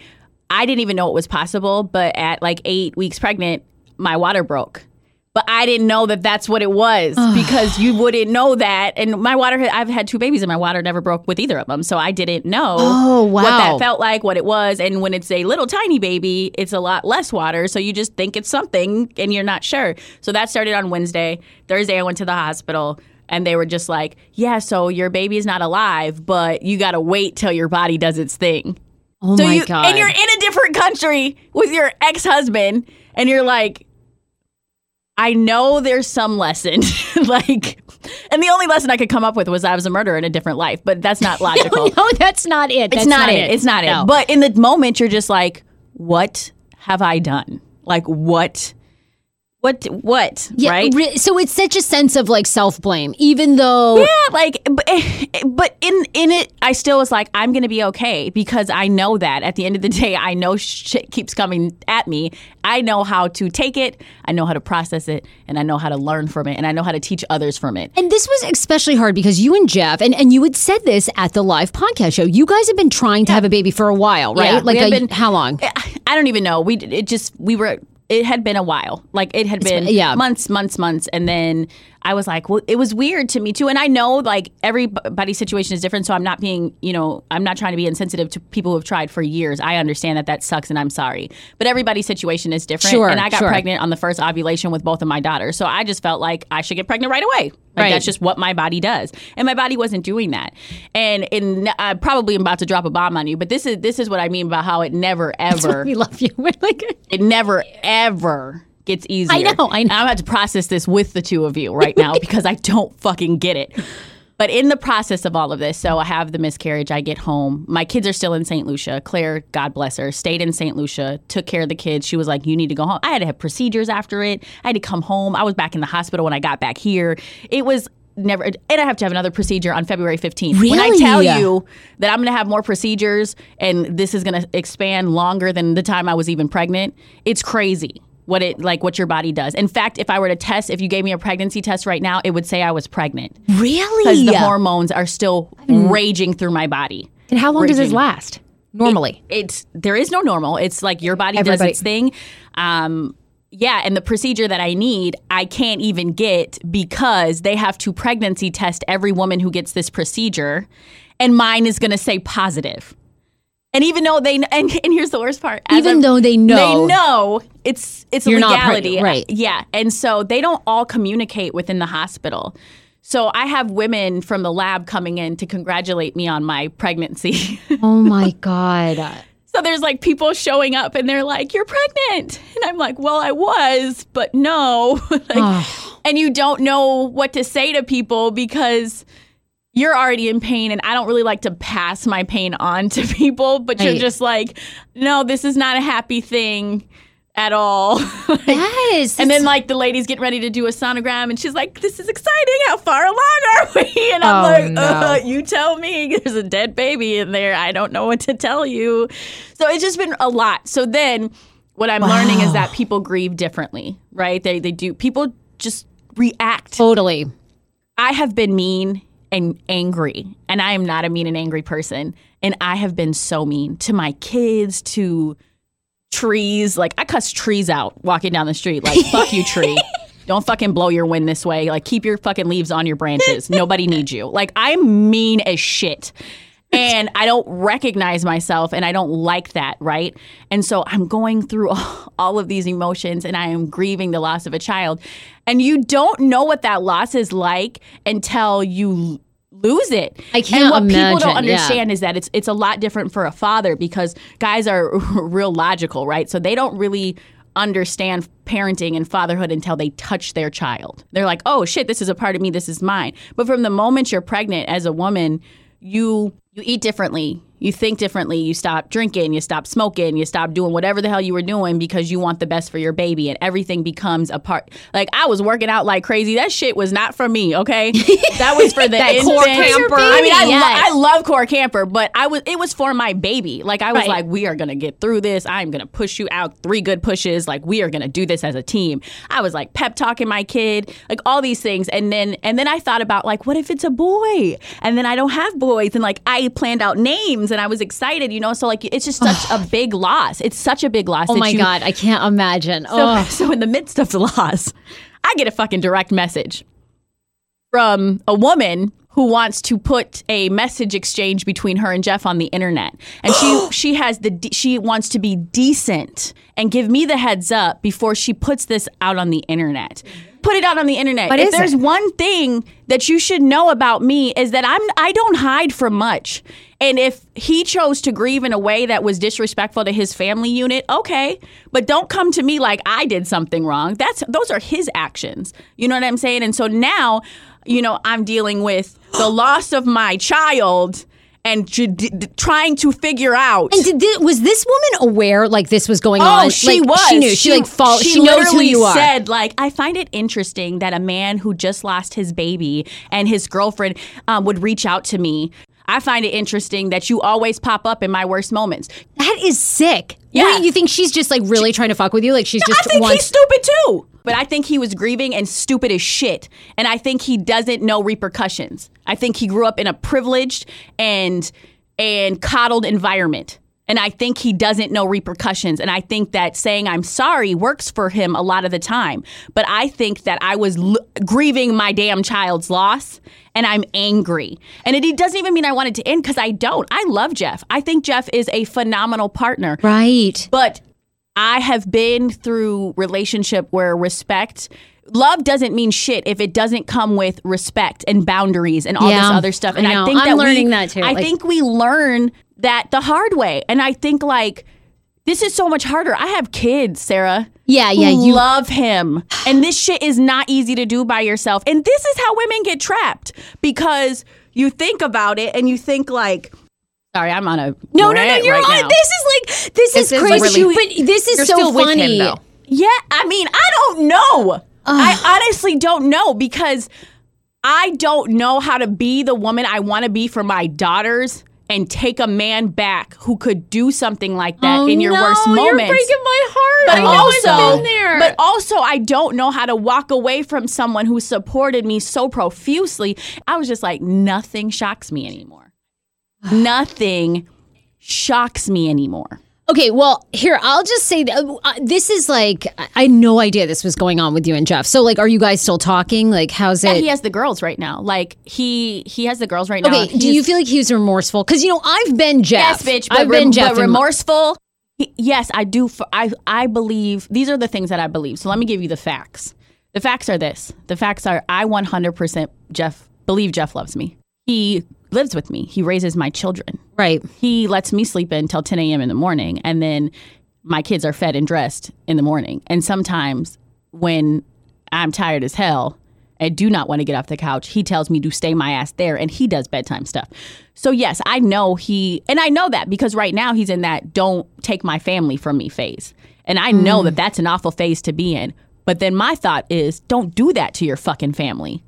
I didn't even know it was possible, but at like eight weeks pregnant, my water broke. But I didn't know that that's what it was [sighs] because you wouldn't know that. And my water, I've had two babies and my water never broke with either of them. So I didn't know Oh, what that felt like, what it was. And when it's a little tiny baby, it's a lot less water. So you just think it's something and you're not sure. So that started on Wednesday. Thursday, I went to the hospital. And they were just like, yeah, so your baby is not alive, but you got to wait till your body does its thing. Oh So my you, god! And you're in a different country with your ex husband, and you're like, I know there's some lesson. [laughs] like, and the only lesson I could come up with was I was a murderer in a different life, but that's not [laughs] logical. no, that's not it. it's That's not, it. It's not No. it. But in the moment, you're just like, what have I done? Like, what? What? What? yeah, right? re- so it's such a sense of like self blame, even though Yeah, like, but, [laughs] but in in it, I still was like, I'm gonna be okay because I know that at the end of the day, I know shit keeps coming at me. I know how to take it, I know how to process it, and I know how to learn from it, and I know how to teach others from it. And this was especially hard because you and Jeff, and, and you had said this at the live podcast show. You guys have been trying to have a baby for a while, right? Yeah, like a- been- how long? [laughs] I don't even know. We it just we were. It had been a while. Like it had been yeah. months, months, months, and then I was like, well, it was weird to me too. And I know like everybody's situation is different, so I'm not being, you know, I'm not trying to be insensitive to people who have tried for years. I understand that that sucks, and I'm sorry. But everybody's situation is different. Sure, and I got sure. pregnant on the first ovulation with both of my daughters, so I just felt like I should get pregnant right away. Like Right. that's just what my body does, and my body wasn't doing that. And in I probably am about to drop a bomb on you, but this is this is what I mean about how it never [laughs] ever we love you. [laughs] We're like, it never ever gets easier. I know, I know. I'm about to process this with the two of you right now [laughs] because I don't fucking get it. But in the process of all of this, so I have the miscarriage, I get home. My kids are still in St. Lucia. Claire, God bless her, stayed in St. Lucia, took care of the kids. She was like, You need to go home. I had to have procedures after it. I had to come home. I was back in the hospital when I got back here. It was never, and I have to have another procedure on February 15th. When I Really? tell you that I'm going to have more procedures and this is going to expand longer than the time I was even pregnant, it's crazy what it like what your body does. In fact, if I were to test, if you gave me a pregnancy test right now, it would say I was pregnant really? because the hormones are still raging through my body. And how long does this last? Normally. It's there is no normal. It's like your body Everybody- does its thing. Um, yeah, and the procedure that I need, I can't even get because they have to pregnancy test every woman who gets this procedure, and mine is going to say positive. And even though they, and, and here's the worst part, Even though they know. they know it's it's a You're not legality, pregnant, right. Yeah, and so they don't all communicate within the hospital. So I have women from the lab coming in to congratulate me on my pregnancy. [laughs] oh my god! So there's like people showing up and they're like, "You're pregnant," and I'm like, "Well, I was, but no." [laughs] like, Oh. and you don't know what to say to people because you're already in pain and I don't really like to pass my pain on to [laughs] people, but you're just like, no, this is not a happy thing at all. [laughs] Yes. And then like the lady's getting ready to do a sonogram and she's like, This is exciting. How far along are we? [laughs] And I'm Oh, like, no. uh, you tell me. There's a dead baby in there. I don't know what to tell you. So it's just been a lot. So then what I'm learning is that people grieve differently, right? They they do people just react. totally. I have been mean and angry, and I am not a mean and angry person. And I have been so mean to my kids, to trees. Like I cuss trees out walking down the street. Like [laughs] fuck you, tree. Don't fucking blow your wind this way. Like keep your fucking leaves on your branches. Nobody needs you. Like I'm mean as shit. And I don't recognize myself and I don't like that, right? And so I'm going through [laughs] all of these emotions and I am grieving the loss of a child. And you don't know what that loss is like until you lose it. I can't And what people don't yeah. understand is that it's it's a lot different for a father because guys are [laughs] real logical, right? So they don't really understand parenting and fatherhood until they touch their child. They're like, "Oh shit, this is a part of me, this is mine." But from the moment you're pregnant as a woman, you you eat differently. You think differently. You stop drinking. You stop smoking. You stop doing whatever the hell you were doing because you want the best for your baby, and everything becomes a part. Like I was working out like crazy. That shit was not for me. Okay, [laughs] that was for the core camper. I mean, I, lo- I love core camper, but I was it was for my baby. Like I was Right. like, we are gonna get through this. I'm gonna push you out three good pushes. Like we are gonna do this as a team. I was like pep talking my kid, like all these things, and then and then I thought about like, what if it's a boy? And then I don't have boys, and like I planned out names, and I was excited, you know. So like it's just such a [sighs] big loss. It's such a big loss. Oh my you- God. I can't imagine. so, oh. [laughs] so in the midst of the loss, I get a fucking direct message from a woman who wants to put a message exchange between her and Jeff on the internet. And she [gasps] she has the de- she wants to be decent and give me the heads up before she puts this out on the internet. Put it out on the internet. What if there's it? one thing that you should know about me is that I'm I don't hide from much. And if he chose to grieve in a way that was disrespectful to his family unit, okay. But don't come to me like I did something wrong. That's those are his actions. You know what I'm saying? And so now, you know, I'm dealing with the [gasps] loss of my child and j- d- d- trying to figure out And did thi- was this woman aware like this was going Oh, on? she Like, was. She knew. She, like follow, She, knows who literally you are. Said like, I find it interesting that a man who just lost his baby and his girlfriend um, would reach out to me. I find it interesting that you always pop up in my worst moments. that is sick. Yeah. You think she's just like really trying to fuck with you? Like she's just I think wants. he's stupid too. But I think he was grieving and stupid as shit. And I think he doesn't know repercussions. I think he grew up in a privileged and and coddled environment. And I think he doesn't know repercussions. And I think that saying I'm sorry works for him a lot of the time. But I think that I was l- grieving my damn child's loss and I'm angry. And it, it doesn't even mean I want it to end because I don't. I love Jeff. I think Jeff is a phenomenal partner. right. But I have been through relationship where respect love doesn't mean shit if it doesn't come with respect and boundaries and all Yeah, this other stuff. And I I, think I'm that we- that too, I like- think we learn that the hard way. And I think like this is so much harder. I have kids, Sarah. Yeah, yeah, you- love him. And this shit is not easy to do by yourself. And this is how women get trapped because you think about it and you think like Sorry, I'm on a No, no, no. You're right on. now. This is like this, This is is crazy. really- but this is so funny. him. Yeah, I mean, I don't know. I honestly don't know because I don't know how to be the woman I want to be for my daughters and take a man back who could do something like that Oh, in your no, worst moments. You're breaking my heart. But I know I've also, been there. but also, I don't know how to walk away from someone who supported me so profusely. I was just like, nothing shocks me anymore. Nothing shocks me anymore. Okay, well, here I'll just say that uh, this is like I had no idea this was going on with you and Jeff. So, like, are you guys still talking? Like, how's Yeah, it? he has the girls right now. Like he he has the girls right now. okay, do He's- you feel like he was remorseful? Because you know I've been Jeff. Yes, bitch. But I've been Jeff. But remorseful. He- yes, I do. I I believe these are the things that I believe. So let me give you the facts. The facts are this. The facts are I 100% Jeff believe Jeff loves me. He lives with me. He raises my children. right. He lets me sleep in until 10 a.m. in the morning, and then my kids are fed and dressed in the morning. And sometimes when I'm tired as hell and do not want to get off the couch, he tells me to stay my ass there and he does bedtime stuff. So, yes, I know he, and I know that because right now he's in that don't take my family from me phase. And I know that mm. that's an awful phase to be in. But then my thought is don't do that to your fucking family.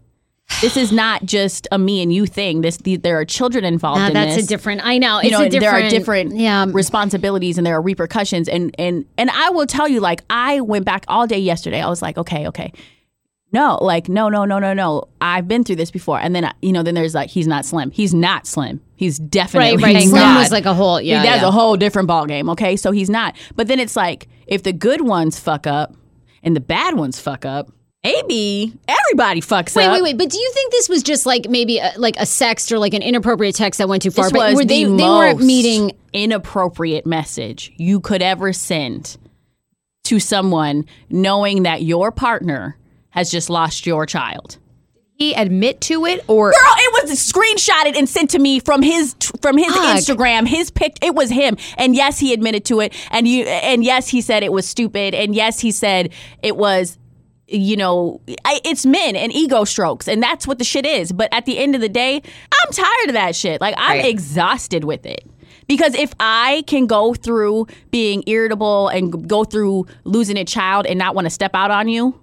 This is not just a me and you thing. This the, there are children involved in that's this a different. I know. you know, a different. there are different Yeah. responsibilities and there are repercussions. And and and I will tell you, like, I went back all day yesterday. I was like, okay, okay. No, like, no, no, no, no, no. I've been through this before. And then, uh, you know, then there's like, he's not slim. He's not slim. He's definitely Right, right. Slim was like a whole. Yeah, That's yeah. a whole different ball game. Okay, so he's not. But then it's like, if the good ones fuck up and the bad ones fuck up, maybe everybody fucks Wait, up. wait, wait! But do you think this was just like maybe a, like a sext or like an inappropriate text that went too far? This but was were they the they weren't most meeting? inappropriate message you could ever send to someone knowing that your partner has just lost your child. He admit to it or Girl, it was screenshotted and sent to me from his from his Fuck. Instagram. His pic, it was him. And yes, he admitted to it. And you, and yes, he said it was stupid. And yes, he said it was. You know, I, it's men and ego strokes, and that's what the shit is. But at the end of the day, I'm tired of that shit. Like I'm Right. exhausted with it. Because if I can go through being irritable and go through losing a child and not want to step out on you,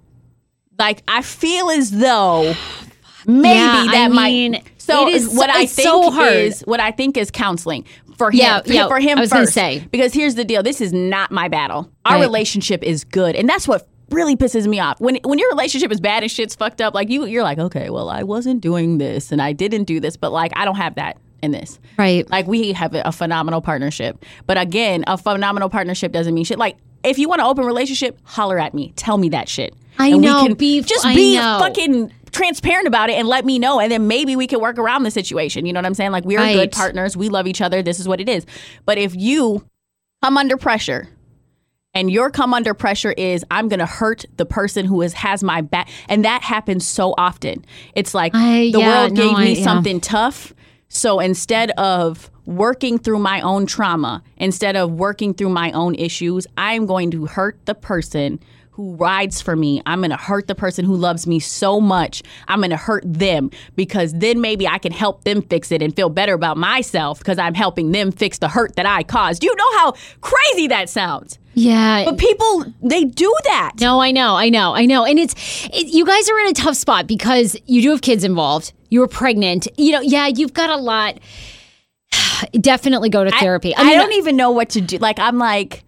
like I feel as though [sighs] maybe Yeah, I that mean, might. So it is what I think so hard. is what I think is counseling for him. Yeah, for, yeah, for him I was gonna first. say. because here's the deal: this is not my battle. Our Right. relationship is good, and that's what really pisses me off. When when your relationship is bad and shit's fucked up, like you, you're like, okay, well, I wasn't doing this and I didn't do this, but like I don't have that in this. Right. Like we have a, phenomenal partnership. But again, a phenomenal partnership doesn't mean shit. Like if you want an open relationship, holler at me. Tell me that shit. I And we know, can be- just I be know. fucking transparent about it and let me know and then maybe we can work around the situation. You know what I'm saying? Like we are Right. good partners. We love each other. This is what it is. But if you come under pressure and your come under pressure is I'm gonna hurt the person who is has my back, and that happens so often. It's like I- the yeah, world no, gave me I- yeah. something tough, so instead of working through my own trauma, instead of working through my own issues, I'm going to hurt the person who rides for me. I'm going to hurt the person who loves me so much. I'm going to hurt them because then maybe I can help them fix it and feel better about myself because I'm helping them fix the hurt that I caused. You know how crazy that sounds? Yeah. But people, they do that. No, I know, I know, I know, and it's it, you guys are in a tough spot because you do have kids involved. You were pregnant. You know, yeah, you've got a lot. [sighs] Definitely go to therapy. I, don't even know what to do. Like, I'm like,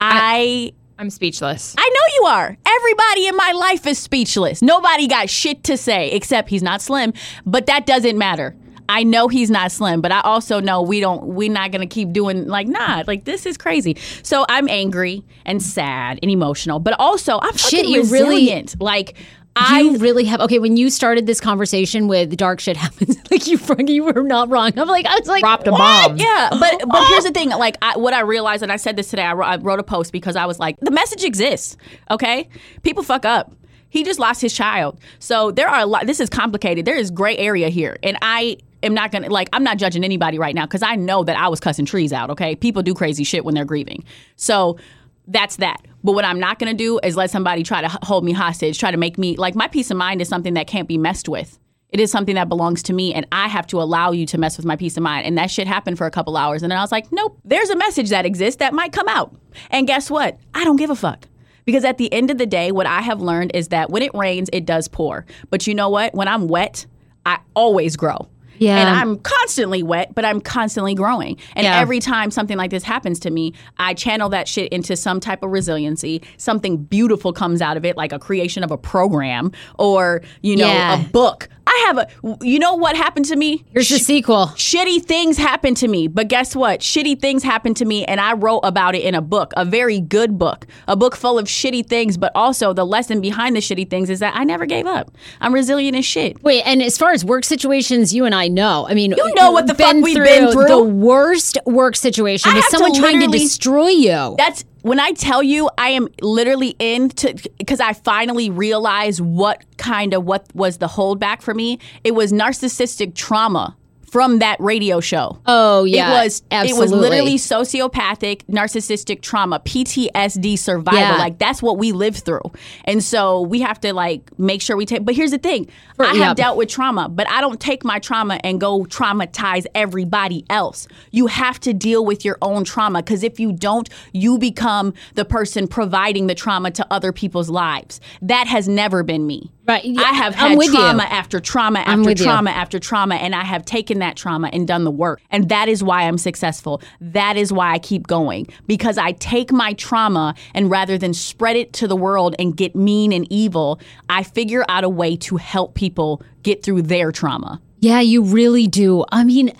I I'm speechless. I know you are. Everybody in my life is speechless. Nobody got shit to say except he's not slim, but that doesn't matter. I know he's not slim, but I also know we don't we're not going to keep doing like nah, like this is crazy. So I'm angry and sad and emotional, but also I'm Shit, fucking you really- resilient. like I you really have okay. When you started this conversation with dark shit [laughs] happens, like you fucking you were not wrong. I'm like I was like Dropped a bomb. Yeah, but [laughs] but here's the thing. Like I, what I realized, and I said this today. I wrote, I wrote a post because I was like, the message exists. Okay, people fuck up. He just lost his child, so there are a lot. This is complicated. There is gray area here, and I am not gonna like. I'm not judging anybody right now because I know that I was cussing trees out. Okay, people do crazy shit when they're grieving. So that's that. But what I'm not to do is let somebody try to hold me hostage, try to make me like my peace of mind is something that can't be messed with. It is something that belongs to me, and I have to allow you to mess with my peace of mind. And that shit happened for a couple hours, and then I was like, nope. There's a message that exists that might come out, and guess what? I don't give a fuck. Because at the end of the day, what I have learned is that when it rains, it does pour. But you know what? When I'm wet, I always grow. Yeah. And I'm constantly wet, but I'm constantly growing. And Yeah. every time something like this happens to me, I channel that shit into some type of resiliency. Something beautiful comes out of it, like a creation of a program or, you know, Yeah. a book. I have a, you know what happened to me? Here's the sequel. Shitty things happened to me, but guess what? Shitty things happened to me, and I wrote about it in a book, a very good book, a book full of shitty things, but also the lesson behind the shitty things is that I never gave up. I'm resilient as shit. Wait, and as far as work situations, you and I know. I mean, You know what the fuck we've been through. The worst work situation I with someone trying to destroy you. That's when I tell you I am literally into because I finally realized what kind of what was the holdback for me. It was narcissistic trauma from that radio show. Oh yeah, it was absolutely. it was literally sociopathic narcissistic trauma ptsd survival. Yeah. like that's what we lived through. And so we have to like make sure we take but here's the thing. I have dealt with trauma but i don't take my trauma and go traumatize everybody else. You have to deal with your own trauma because if you don't you become the person providing the trauma to other people's lives. That has never been me Right, yeah, i have had with you. trauma after trauma after with you. trauma after trauma and I have taken that trauma and done the work. And that is why I'm successful. That is why I keep going because I take my trauma and rather than spread it to the world and get mean and evil, I figure out a way to help people get through their trauma. Yeah, you really do. I mean,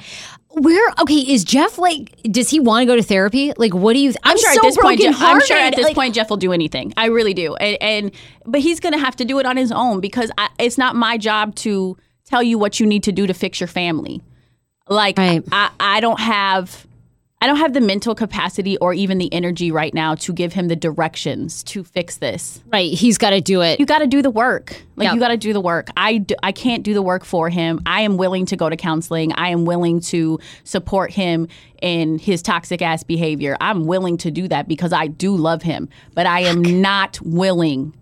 where okay is Jeff like? Does he want to go to therapy? Like, what do you? I'm, I'm sure so at this point, Jeff, I'm sure at this Like, point Jeff will do anything. I really do. And, and but he's going to have to do it on his own because I, it's not my job to tell you what you need to do to fix your family. Like Right. I, I don't have I don't have the mental capacity or even the energy right now to give him the directions to fix this. right, he's got to do it. You got to do the work. Like Yeah. you got to do the work. I, I can't do the work for him. I am willing to go to counseling. I am willing to support him in his toxic ass behavior. I'm willing to do that because I do love him, but I am not willing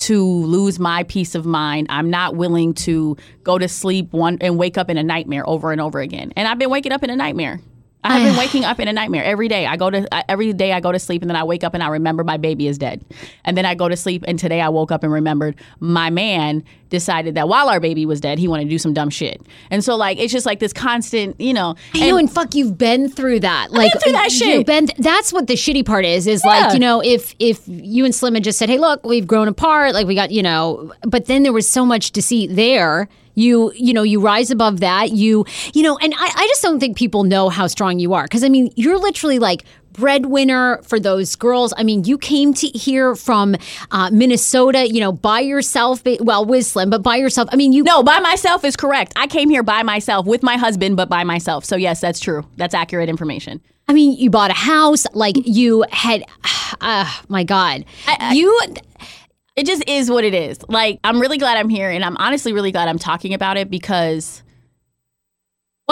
to lose my peace of mind. I'm not willing to go to sleep one and wake up in a nightmare over and over again. And I've been waking up in a nightmare. I have been [sighs] waking up in a nightmare every day. I go to I, every day I go to sleep and then I wake up and I remember my baby is dead. And then I go to sleep and today I woke up and remembered my man decided that while our baby was dead, he wanted to do some dumb shit. And so like it's just like this constant, you know. I know, and fuck, you've been through that. Like through that shit. you've. Been, that's what the shitty part is. Is Yeah. like you know, if if you and Slim had just said, "Hey, look, we've grown apart," like we got you know, but then there was so much deceit there. You you know, you rise above that. You you know, and I, I just don't think people know how strong you are because I mean, you're literally like breadwinner for those girls. I mean, you came to here from uh, Minnesota, you know, by yourself. Well, with Slim, but by yourself. I mean, you no, by myself is correct. I came here by myself with my husband, but by myself. So yes, that's true. That's accurate information. I mean, you bought a house, like you had. [sighs] Uh, my God, you. It just is what it is. Like, I'm really glad I'm here, and I'm honestly really glad I'm talking about it because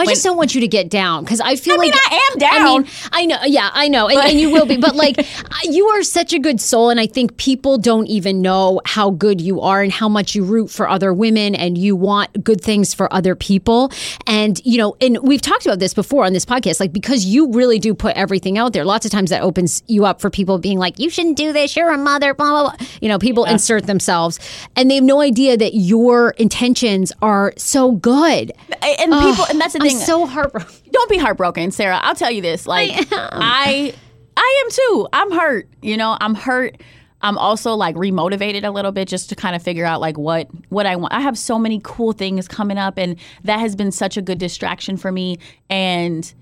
I just don't want you to get down because I feel I mean, like I am down. I mean, I know, yeah, I know, and, and you will be. But like, [laughs] you are such a good soul, and I think people don't even know how good you are and how much you root for other women and you want good things for other people. And you know, and we've talked about this before on this podcast, like because you really do put everything out there. Lots of times that opens you up for people being like, "You shouldn't do this. You're a mother." Blah blah blah. You know, people insert themselves, and they have no idea that your intentions are so good. and people, and that's the so heartbroken. [laughs] don't be heartbroken, Sarah. I'll tell you this. Like I I am too. I'm hurt. You know, I'm hurt. I'm also like remotivated a little bit just to kind of figure out like what what I want. I have so many cool things coming up and that has been such a good distraction for me and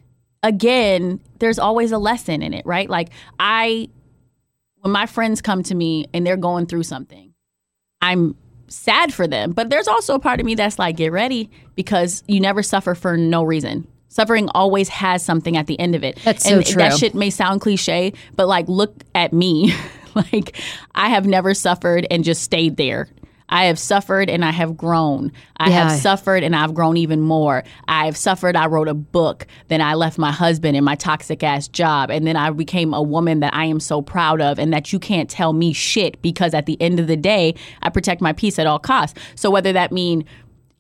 again, there's always a lesson in it, right? Like I when my friends come to me and they're going through something, I'm sad for them. But there's also a part of me that's like, get ready because you never suffer for no reason. Suffering always has something at the end of it. That's so and That shit may sound cliche, but like, look at me. [laughs] like, I have never suffered and just stayed there. I have suffered and I have grown. I Yeah. have suffered and I've grown even more. I have suffered. I wrote a book. Then I left my husband and my toxic ass job. And then I became a woman that I am so proud of and that you can't tell me shit because at the end of the day, I protect my peace at all costs. So whether that mean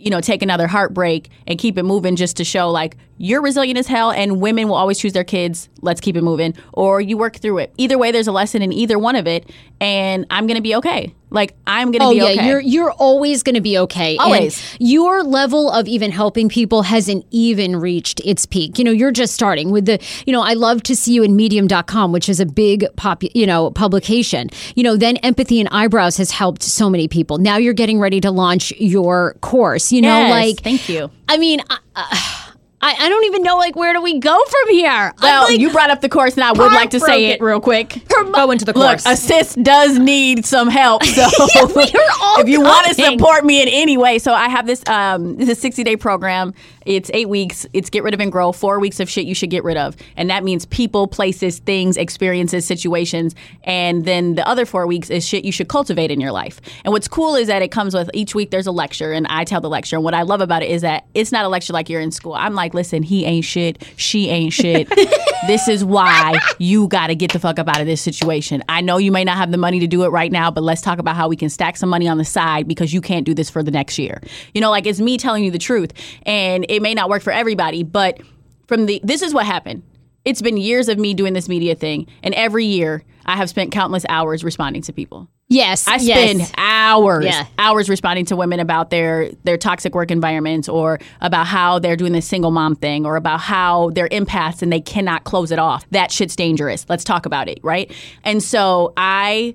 you know, take another heartbreak and keep it moving just to show like you're resilient as hell and women will always choose their kids. Let's keep it moving. Or you work through it. Either way, there's a lesson in either one of it, and I'm gonna be okay. Like I'm gonna Oh be yeah, okay. you're you're always going to be okay. And Always. your level of even helping people hasn't even reached its peak. You know, you're just starting with the. You know, I love to see you in Medium.com, which is a big pop. You know, publication. You know, then Empathy and Eyebrows has helped so many people. Now you're getting ready to launch your course. You know, Yes, like thank you. I mean. I, uh, I, I don't even know like where do we go from here. Well, like, you brought up the course, and I would like to say it real quick. Go into the course. a sis does need some help. [laughs] So we are [laughs] all if you want to support me in any way, so I have this um this 60 day program. It's eight weeks. It's get rid of and grow. Four weeks of shit you should get rid of, and that means people, places, things, experiences, situations. And then the other four weeks is shit you should cultivate in your life. And what's cool is that it comes with each week there's a lecture, and I tell the lecture. And what I love about it is that it's not a lecture like you're in school. I'm like like, listen, he ain't shit, she ain't shit. [laughs] this is why you got to get the fuck up out of this situation. I know you may not have the money to do it right now, but let's talk about how we can stack some money on the side because you can't do this for the next year. You know, like it's me telling you the truth, and it may not work for everybody, but from the this is what happened. It's been years of me doing this media thing, and every year I have spent countless hours responding to people. Yes, I yes. spend hours, Yeah. hours responding to women about their their toxic work environments, or about how they're doing the single mom thing, or about how they're empaths and they cannot close it off. That shit's dangerous. Let's talk about it, right? And so I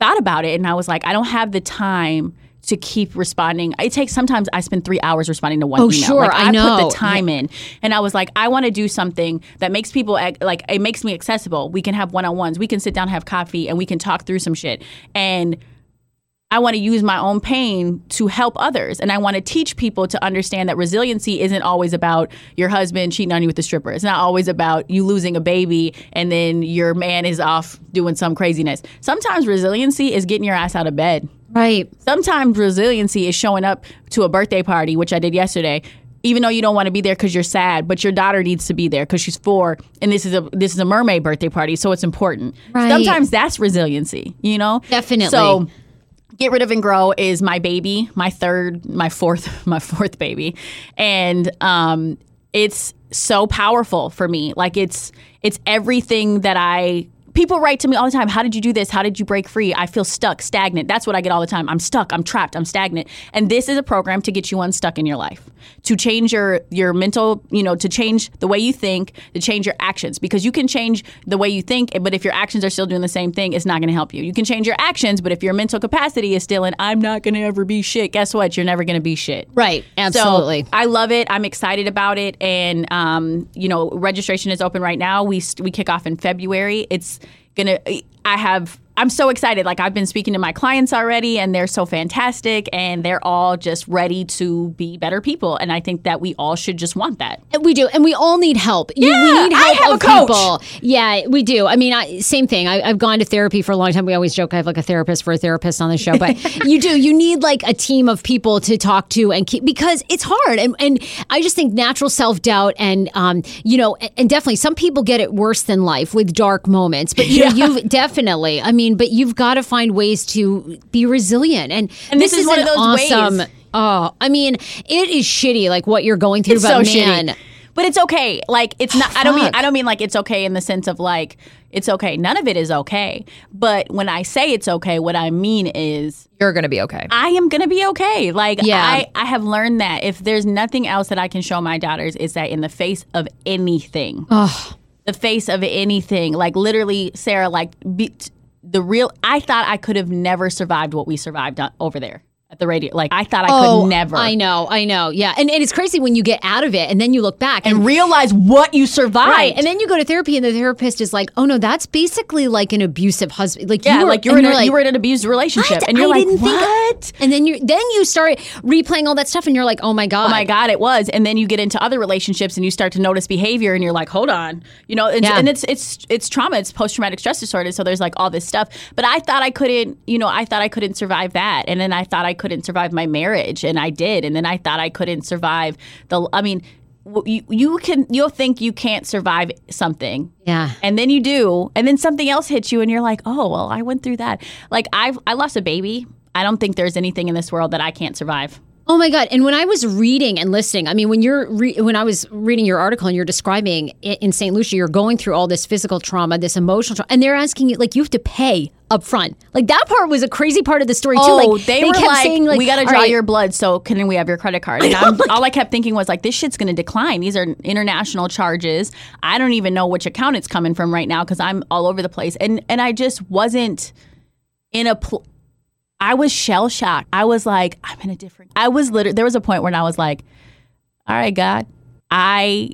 Thought about it and I was like, I don't have the time to keep responding. It takes sometimes I spend three hours responding to one Oh, email. sure, Like, I put know. the time in, and I was like, I want to do something that makes people like it makes me accessible. We can have one on ones. We can sit down, have coffee, and we can talk through some shit. And I want to use my own pain to help others. And I want to teach people to understand that resiliency isn't always about your husband cheating on you with the stripper. It's not always about you losing a baby and then your man is off doing some craziness. Sometimes resiliency is getting your ass out of bed. Right. Sometimes resiliency is showing up to a birthday party, which I did yesterday. Even though you don't want to be there because you're sad, but your daughter needs to be there because she's four, and this is a this is a mermaid birthday party, so it's important. Right. Sometimes that's resiliency, you know. Definitely. So get rid of and grow is my baby my third my fourth [laughs] my fourth baby. And um it's so powerful for me. Like it's it's everything that i people write to me all the time how did you do this how did you break free i feel stuck stagnant that's what i get all the time i'm stuck i'm trapped i'm stagnant and this is a program to get you unstuck in your life to change your your mental you know to change the way you think to change your actions because you can change the way you think but if your actions are still doing the same thing it's not going to help you you can change your actions but if your mental capacity is still in i'm not going to ever be shit guess what you're never going to be shit Right. Absolutely. so I love it. I'm excited about it, and um, you know, registration is open right now. We we kick off in February. It's gonna. I have. I'm so excited. Like I've been speaking to my clients already, and they're so fantastic, and they're all just ready to be better people. And I think that we all should just want that. We do, and we all need help. You- Yeah, we need I help have of a coach. people. Yeah, we do. I mean, I, same thing. I, I've gone to therapy for a long time. We always joke I have like a therapist for a therapist on the show, but [laughs] you do. You need like a team of people to talk to and keep because it's hard. And and I just think natural self doubt and um you know and, and definitely some people get it worse than life with dark moments. But you know, [laughs] you've definitely. I mean, but you've got to find ways to be resilient. And And this is one of those ways. awesome. Oh, I mean, it is shitty, like what you're going through, It's but so man. shitty. But it's okay. Like it's not. I don't mean. I don't mean like it's okay in the sense of like it's okay. None of it is okay. But when I say it's okay, what I mean is You're going to be okay. I am gonna be okay. Like Yeah. I, I have learned that if there's nothing else that I can show my daughters is that in the face of anything, the face of anything, like literally, Sarah, like be, the real. I thought I could have never survived what we survived over there at the radio. Like I thought I could oh, never. Oh, I know, I know. Yeah. And, and it's crazy when you get out of it and then you look back and, and realize what you survived. Right. And then you go to therapy and the therapist is like, oh no, that's basically like an abusive husband. Like yeah, you were, like you're in a, like, you were in an abused relationship, "What? and you're I like, didn't think- what? and then you then you start replaying all that stuff and you're like, oh my God. oh my god it was and then you get into other relationships and you start to notice behavior and you're like hold on you know and, Yeah. and it's it's it's trauma it's post-traumatic stress disorder so there's like all this stuff but i thought i couldn't you know i thought i couldn't survive that and then i thought i couldn't survive my marriage and i did and then i thought i couldn't survive the i mean you, you can you'll think you can't survive something. Yeah. and then you do and then something else hits you and you're like oh well i went through that. Like i've i lost a baby. I don't think there's anything in this world that i can't survive Oh my god! And when I was reading and listening, I mean, when you're re- when I was reading your article and you're describing in St. Lucia, you're going through all this physical trauma, this emotional trauma, and they're asking you like you have to pay up front. Like that part was a crazy part of the story too. Oh, Like they, were kept like, saying, like, "We got to draw right, your blood, so can we have your credit card?" And [laughs] I'm, all I kept thinking was like, "This shit's going to decline. These are international charges. I don't even know which account it's coming from right now because I'm all over the place." And and I just wasn't in a. Pl- I was shell shocked. I was like, "I'm in a different." I was literally. There was a point when I was like, "All right, God, I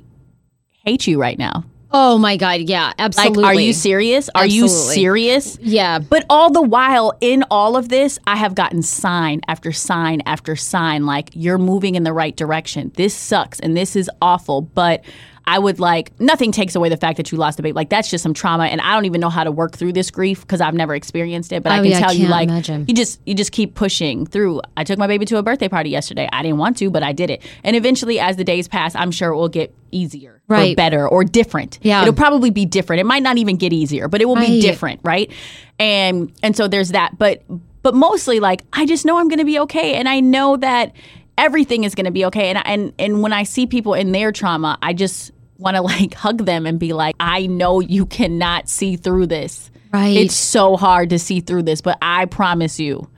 hate you right now." Oh my god, yeah, absolutely. Like, are you serious? Are you serious? Yeah. But all the while, in all of this, I have gotten sign after sign after sign like, you're moving in the right direction. This sucks and this is awful. But I would like, nothing takes away the fact that you lost a baby. Like, that's just some trauma. And I don't even know how to work through this grief because I've never experienced it. But I Oh, can yeah, I tell you, like, imagine. you just you just keep pushing through. I took my baby to a birthday party yesterday. I didn't want to, but I did it. And eventually, as the days pass, I'm sure it will get easier, or Right. better, or different. Yeah. it'll probably be different. It might not even get easier, but it will be different, right? And and so there's that. But but mostly, like I just know I'm going to be okay, and I know that everything is going to be okay. And I- and and when I see people in their trauma, I just want to like [laughs] hug them and be like, I know you cannot see through this. Right. It's so hard to see through this, but I promise you,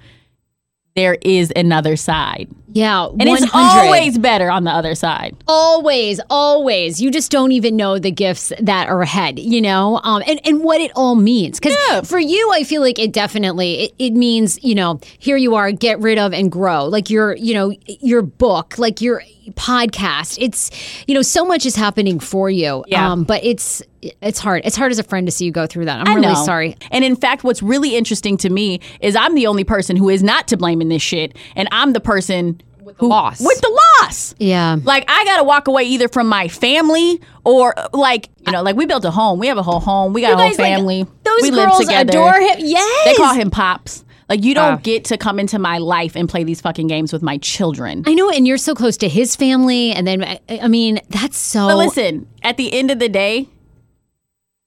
there is another side. Yeah, And it's always better on the other side. always always. You just don't even know the gifts that are ahead you know? Um and, and what it all means. Because Yeah. for you i feel like it definitely it, it means you know here you are get rid of and grow. Like your you know your book like your podcast. It's you know so much is happening for you. Yeah. um but it's it's hard. It's hard as a friend to see you go through that. I'm I really know. sorry. And in fact, what's really interesting to me is I'm the only person who is not to blame in this shit, and I'm the person with the loss. With the loss. yeah Like I gotta walk away either from my family or uh, like you know, like we built a home. We have a whole home. We got You a whole guys, like, family. those we live girls together. adore him yes They call him pops. Like you don't Ah. get to come into my life and play these fucking games with my children. I know, and you're so close to his family, and then I, I mean, that's so. But listen, at the end of the day,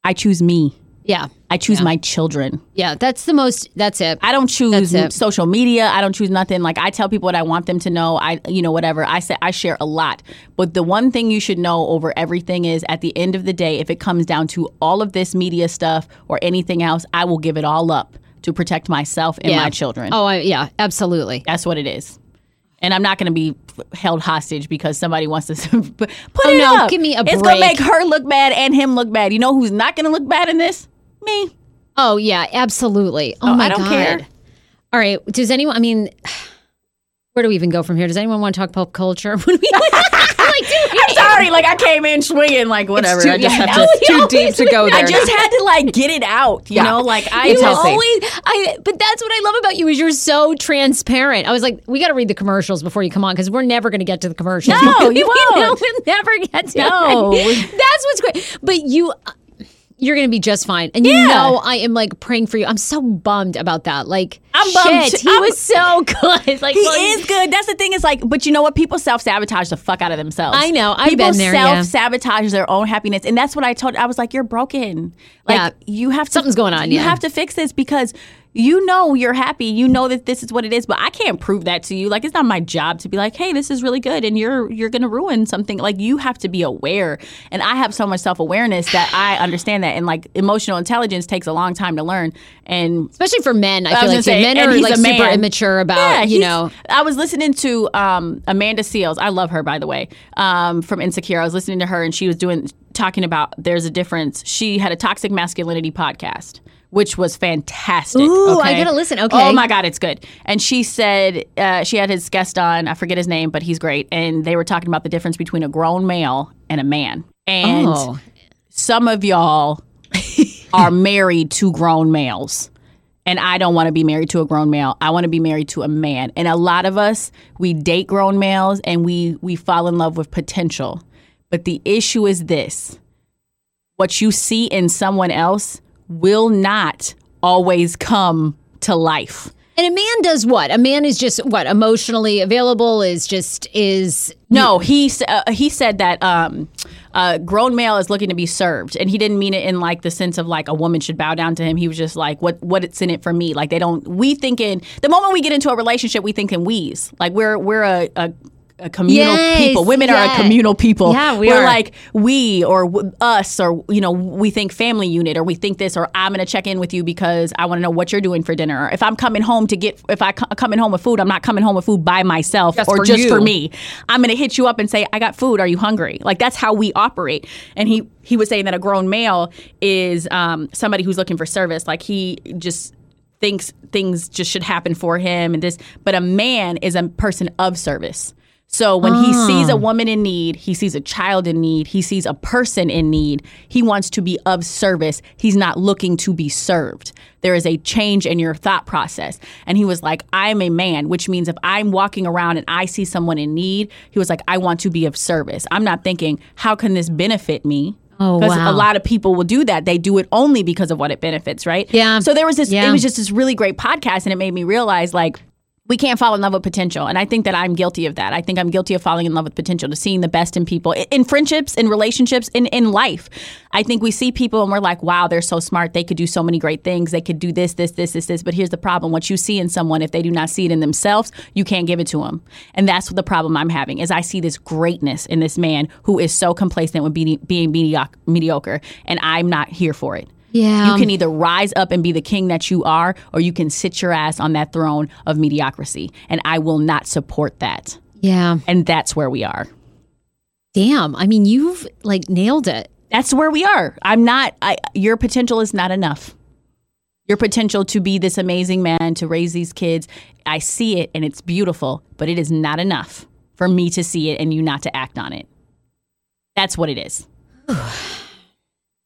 I choose me. Yeah, I choose my children. yeah, that's the most. That's it. I don't choose social media. I don't choose nothing. Like I tell people what I want them to know. I you know whatever. I say I share a lot. But the one thing you should know over everything is at the end of the day if it comes down to all of this media stuff or anything else, I will give it all up to protect myself and Yeah. my children. Oh, I, yeah, absolutely. That's what it is. And I'm not going to be held hostage because somebody wants to [laughs] put Oh, it no, up. give me a It's going to make her look bad and him look bad. You know who's not going to look bad in this? Me. Oh, yeah, absolutely. Oh, Oh, my I don't god. care. All right. Does anyone? I mean, where do we even go from here? Does anyone want to talk pop culture? [laughs] Like, [laughs] I'm sorry. Like I came in swinging like whatever. too- I just yeah, have it's to. too deep to go I just had to like get it out. You Yeah. know, like I you always, I. But that's what I love about you is you're so transparent. I was like, we got to read the commercials before you come on because we're never going to get to the commercials. No, [laughs] you won't. we'll never get to. No. it. that's what's great. But you. You're gonna be just fine, and you know I am like praying for you. I'm so bummed about that. Like, I'm bummed shit, he I'm- was so [laughs] good. Like, He well, is good. That's the thing. Is like, but you know what? People self sabotage the fuck out of themselves. I know. I've People been there, yeah. Self sabotage their own happiness, and that's what I told. I was like, you're broken. Like Yeah. you have to, Something's going on, You yeah. have to fix this because you know you're happy. You know that this is what it is, but I can't prove that to you. Like it's not my job to be like, hey, this is really good, and you're you're gonna ruin something. Like you have to be aware, and I have so much self awareness that I understand that, and like emotional intelligence takes a long time to learn, and especially for men, I, I feel was like say, men are like super immature about Yeah, you know. I was listening to um, Amanda Seales. I love her, by the way, um, from Insecure. I was listening to her, and she was doing talking about there's a difference. She had a toxic masculinity podcast. Which was fantastic. Ooh, I okay? gotta listen. Okay. Oh my god, it's good. And she said uh, she had his guest on. I forget his name, but he's great. And they were talking about the difference between a grown male and a man. And Oh. some of y'all [laughs] are married to grown males. And I don't want to be married to a grown male. I want to be married to a man. And a lot of us, we date grown males and we we fall in love with potential. But the issue is this. What you see in someone else will not always come to life. And a man does what? A man is just what emotionally available is just is No, he uh, he said that um, a grown male is looking to be served, and he didn't mean it in like the sense of like a woman should bow down to him. He was just like, what what it's in it for me? Like they don't. We thinking the moment we get into a relationship, we think in we's. Like we're we're a. a a communal Yes, people. Women are a communal people. Yeah, we We're are. like we or w- us or you know we think family unit or we think this or I'm going to check in with you because I want to know what you're doing for dinner. Or if I'm coming home to get if I coming home with food, I'm not coming home with food by myself Just or for just you. for me. I'm going to hit you up and say, "I got food. Are you hungry?" Like that's how we operate. And he he was saying that a grown male is um, somebody who's looking for service. Like he just thinks things just should happen for him and this. But a man is a person of service. So when he sees a ah. woman in need, he sees a child in need, he sees a person in need, he wants to be of service. He's not looking to be served. There is a change in your thought process. And he was like, I'm a man, which means if I'm walking around and I see someone in need, he was like, I want to be of service. I'm not thinking, how can this benefit me? Oh, wow. a lot of people will do that. They do it only because of what it benefits, right? Yeah. So there was this, Yeah. it was just this really great podcast, and it made me realize, like, we can't fall in love with potential. And I think that I'm guilty of that. I think I'm guilty of falling in love with potential, to seeing the best in people, in, friendships, in relationships, in, in life. I think we see people and we're like, wow, they're so smart. They could do so many great things. They could do this, this, this, this, this. But here's the problem. What you see in someone, if they do not see it in themselves, you can't give it to them. And that's what the problem I'm having is I see this greatness in this man who is so complacent with being, being medioc- mediocre. And I'm not here for it. Yeah. You can either rise up and be the king that you are, or you can sit your ass on that throne of mediocrity. And I will not support that. Yeah. And that's where we are. Damn. I mean, you've like nailed it. That's where we are. I'm not, I, your potential is not enough. Your potential to be this amazing man, to raise these kids, I see it and it's beautiful, but it is not enough for me to see it and you not to act on it. That's what it is. [sighs] [sighs] [sighs]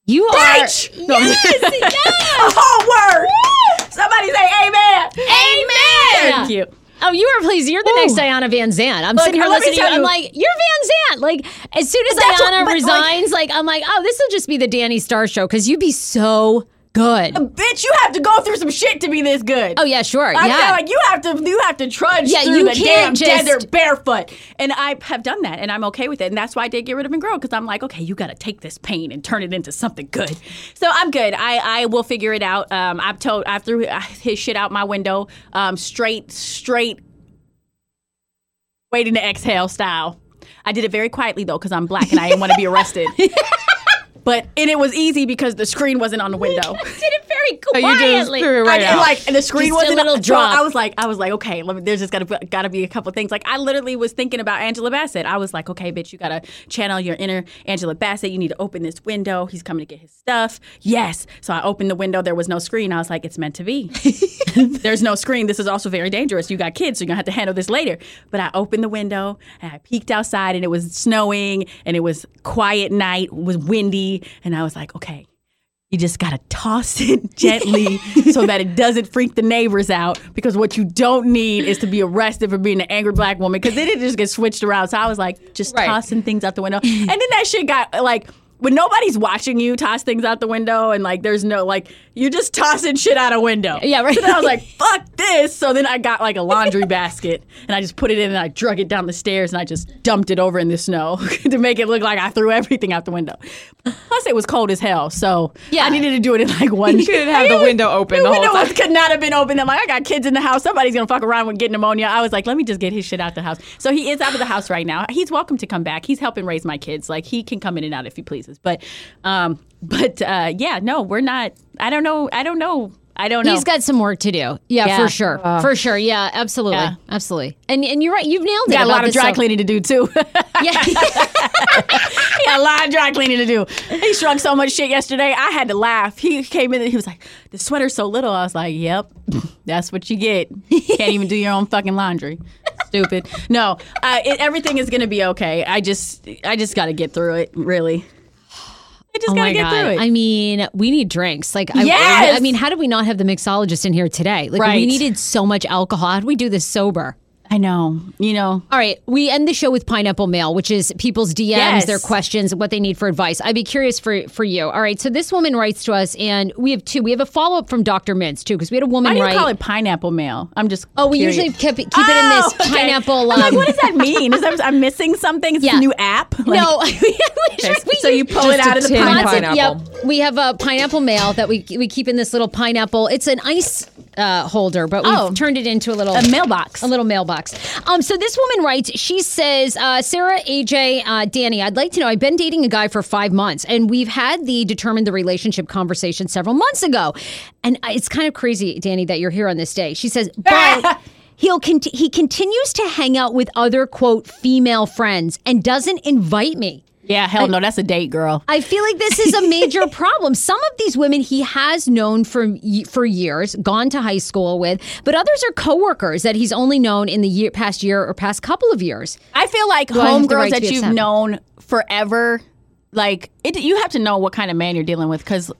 You are. Yes! oh, [laughs] word! Somebody say amen! Amen. Thank you. Oh, you are pleased. You're the next Iyanla Vanzant. I'm Look, sitting here listening to you. I'm like, you're Van Zant. Like, as soon as that's what- Iyanla but, like- resigns, like, I'm like, oh, this will just be the Danni Starr show because you'd be so good. Bitch, you have to go through some shit to be this good. Oh yeah, sure. I yeah. like you have to you have to trudge Yeah, through you the damn just- desert barefoot. And I have done that and I'm okay with it. And that's why I did get rid of and grow because I'm like, okay, you got to take this pain and turn it into something good. So I'm good. I, I will figure it out. Um, I've told I threw his shit out my window, um, straight straight waiting to exhale style. I did it very quietly though because I'm black and I didn't want to be arrested. [laughs] But and it was easy because the screen wasn't on the window. Very Oh, quietly. threw it I like, and the screen Just wasn't little drop. I was like, I was like, okay, let me, there's just gotta be, gotta be a couple things. Like, I literally was thinking about Angela Bassett. I was like, okay, bitch, you gotta channel your inner Angela Bassett. You need to open this window. He's coming to get his stuff. Yes. So I opened the window. There was no screen. I was like, it's meant to be. [laughs] there's no screen. This is also very dangerous. You got kids, so you're gonna have to handle this later. But I opened the window and I peeked outside, and it was snowing, and it was quiet night. It was windy, and I was like, okay. You just gotta toss [laughs] it gently so that it doesn't freak the neighbors out. Because what you don't need is to be arrested for being an angry black woman. Because then it just gets switched around. So I was like, just Right. tossing things out the window, [laughs] and then that shit got like. When nobody's watching you toss things out the window and like there's no like you're just tossing shit out a window. Yeah, right. So then I was like, [laughs] fuck this. So then I got like a laundry [laughs] basket and I just put it in and I drug it down the stairs and I just dumped it over in the snow [laughs] to make it look like I threw everything out the window. Plus it was cold as hell, so Yeah. I needed to do it in like one. You couldn't have the window open The the whole window time. was, could not have been open. I'm like, I got kids in the house. Somebody's gonna fuck around with getting pneumonia. I was like, let me just get his shit out the house. So he is out of the house right now. He's welcome to come back. He's helping raise my kids. Like he can come in and out if he pleases. But, um, [laughs] but uh, yeah, no, we're not. I don't know. I don't know. I don't know. He's got some work to do. Yeah, Yeah. for sure. for sure. Yeah, absolutely. Yeah. Absolutely. And and you're right. You've nailed it. got a lot of dry stuff. cleaning to do too. [laughs] Yeah. [laughs] he had a lot of dry cleaning to do. He shrunk so much shit yesterday. I had to laugh. He came in and he was like, "The sweater's so little." I was like, "Yep, that's what you get. Can't even do your own fucking laundry." Stupid. No, uh, it, everything is gonna be okay. I just, I just got to get through it. Really, I just Oh gotta my get god! through it. I mean, we need drinks. Like, I, Yes! I mean, how did we not have the mixologist in here today? Like, we needed so much alcohol. How do we do this sober? I know. You know. All right, we end the show with pineapple mail, which is people's DMs, Yes. their questions, what they need for advice. I'd be curious for for you. All right, so this woman writes to us, and we have two. We have a follow up from Dr. Mintz too, because we had a woman Why do you write. call it pineapple mail? I'm just. oh, we usually keep, keep it in this Oh, okay. pineapple. I'm like, um, what does that mean? Is that I'm missing something? Is this Yeah. a new app? [laughs] Like- [laughs] no, Okay, so you pull it out of the pineapple. pineapple. Yep, we have a pineapple mail that we we keep in this little pineapple. It's an ice uh, holder, but we've Oh. turned it into a little A mailbox. A little mailbox. Um, so this woman writes. She says, uh, Sarah, AJ, uh, Danni, I'd like to know. I've been dating a guy for five months, and we've had the determine the relationship conversation several months ago, and uh, it's kind of crazy, Danni, that you're here on this day. She says, but. [laughs] He'll he continues to hang out with other quote female friends and doesn't invite me. Yeah, hell no, that's a date, girl. I feel like this is a major [laughs] problem. Some of these women he has known for for years, gone to high school with, but others are coworkers that he's only known in the year, past year or past couple of years. I feel like I have the homegirls right that you've upset? known forever, like it, you have to know what kind of man you're dealing with because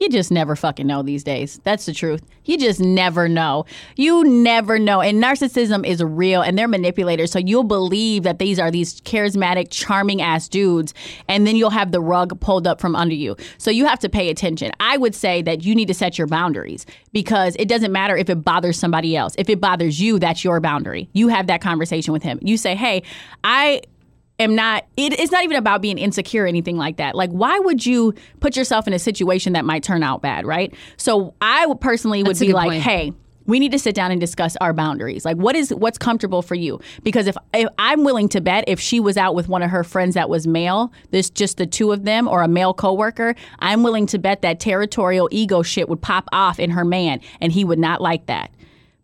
you just never fucking know these days. That's the truth. You just never know. You never know. And narcissism is real, and they're manipulators. So you'll believe that these are these charismatic, charming ass dudes, and then you'll have the rug pulled up from under you. So you have to pay attention. I would say that you need to set your boundaries because it doesn't matter if it bothers somebody else. If it bothers you, that's your boundary. You have that conversation with him. You say, "Hey, I." am not it, it's not even about being insecure or anything like that. Like why would you put yourself in a situation that might turn out bad right? So i personally would That's be like point. hey we need to sit down and discuss our boundaries. Like what is what's comfortable for you? Because if, if i'm willing to bet if she was out with one of her friends that was male there's just the two of them or a male coworker i'm willing to bet that territorial ego shit would pop off in her man and he would not like that.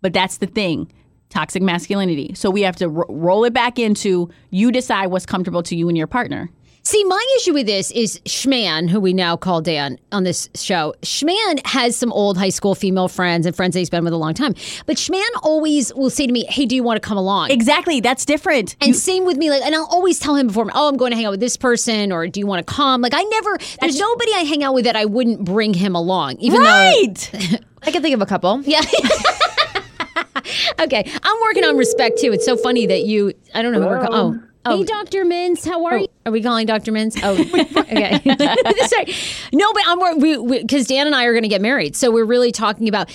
But that's the thing toxic masculinity. So we have to ro- roll it back into you decide what's comfortable to you and your partner. See, my issue with this is Schman, who we now call Dan on this show. Schman has some old high school female friends and friends that he's been with a long time. But Schman always will say to me, Hey, do you want to come along? Exactly. That's different. And same with me, like, and I'll always tell him before, oh, I'm going to hang out with this person, or do you want to come? Like, I never, there's nobody I hang out with that I wouldn't bring him along, even right. [laughs] I can think of a couple. yeah. [laughs] [laughs] okay, I'm working on respect too. It's so funny that you, I don't know who we're calling. Oh. Oh. Hey, Dr. Mintz, how are oh. you? Are we calling Dr. Mintz? Oh, [laughs] okay. [laughs] Sorry. No, but I'm we because Dan and I are going to get married, so we're really talking about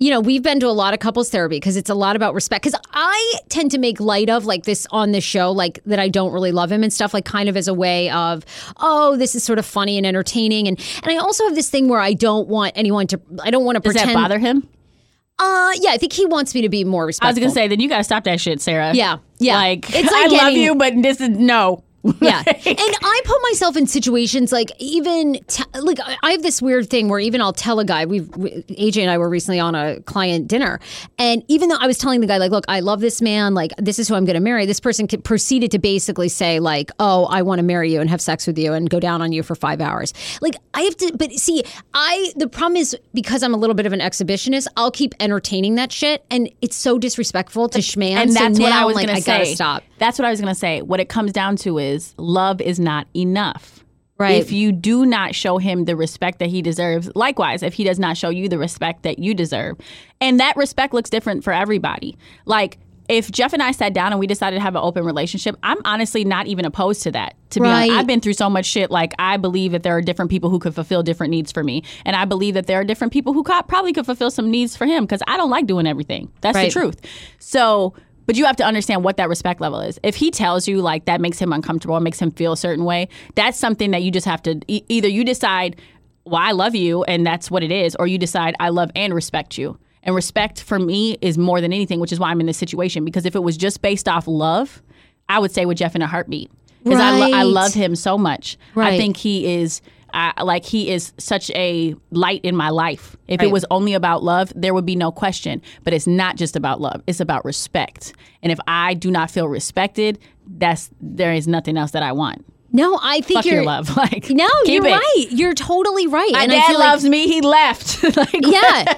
you know, we've been to a lot of couples therapy because it's a lot about respect. Because I tend to make light of like this on this show, like that I don't really love him and stuff, like kind of as a way of, oh, this is sort of funny and entertaining. And and I also have this thing where I don't want anyone to, I don't want to Does pretend. that bother him? Uh, yeah, I think he wants me to be more respectful. I was gonna say, then you gotta stop that shit, Sarah. Yeah, yeah. Like, It's like I love getting- you, but this is no. Yeah. [laughs] and I put myself in situations like even t- like I I have this weird thing where even I'll tell a guy we've we, AJ and I were recently on a client dinner and even though I was telling the guy like look I love this man like this is who I'm going to marry this person proceeded to basically say like oh I want to marry you and have sex with you and go down on you for 5 hours. Like I have to but see I the problem is because I'm a little bit of an exhibitionist I'll keep entertaining that shit and it's so disrespectful to Schman and so that's what I was like say. got to stop. That's what I was gonna say. What it comes down to is love is not enough. Right. If you do not show him the respect that he deserves, likewise, if he does not show you the respect that you deserve, and that respect looks different for everybody. Like if Jeff and I sat down and we decided to have an open relationship, I'm honestly not even opposed to that. To be honest, I've been through so much shit. Like I believe that there are different people who could fulfill different needs for me, and I believe that there are different people who co- probably could fulfill some needs for him because I don't like doing everything. That's Right. the truth. So. But you have to understand what that respect level is. If he tells you like that makes him uncomfortable, makes him feel a certain way, that's something that you just have to e- either you decide, well, I love you, and that's what it is, or you decide I love and respect you. And respect for me is more than anything, which is why I'm in this situation. Because if it was just based off love, I would say with Jeff in a heartbeat. Because I, lo- I love him so much. I think he is. Uh, like he is such a light in my life. If Right. it was only about love, there would be no question. But it's not just about love; it's about respect. And if I do not feel respected, that's there is nothing else that I want. No, I think Fuck you're your love. [laughs] Like No, you're it. right. You're totally right. My and I dad feel like- loves me. He left. [laughs] like, yeah, and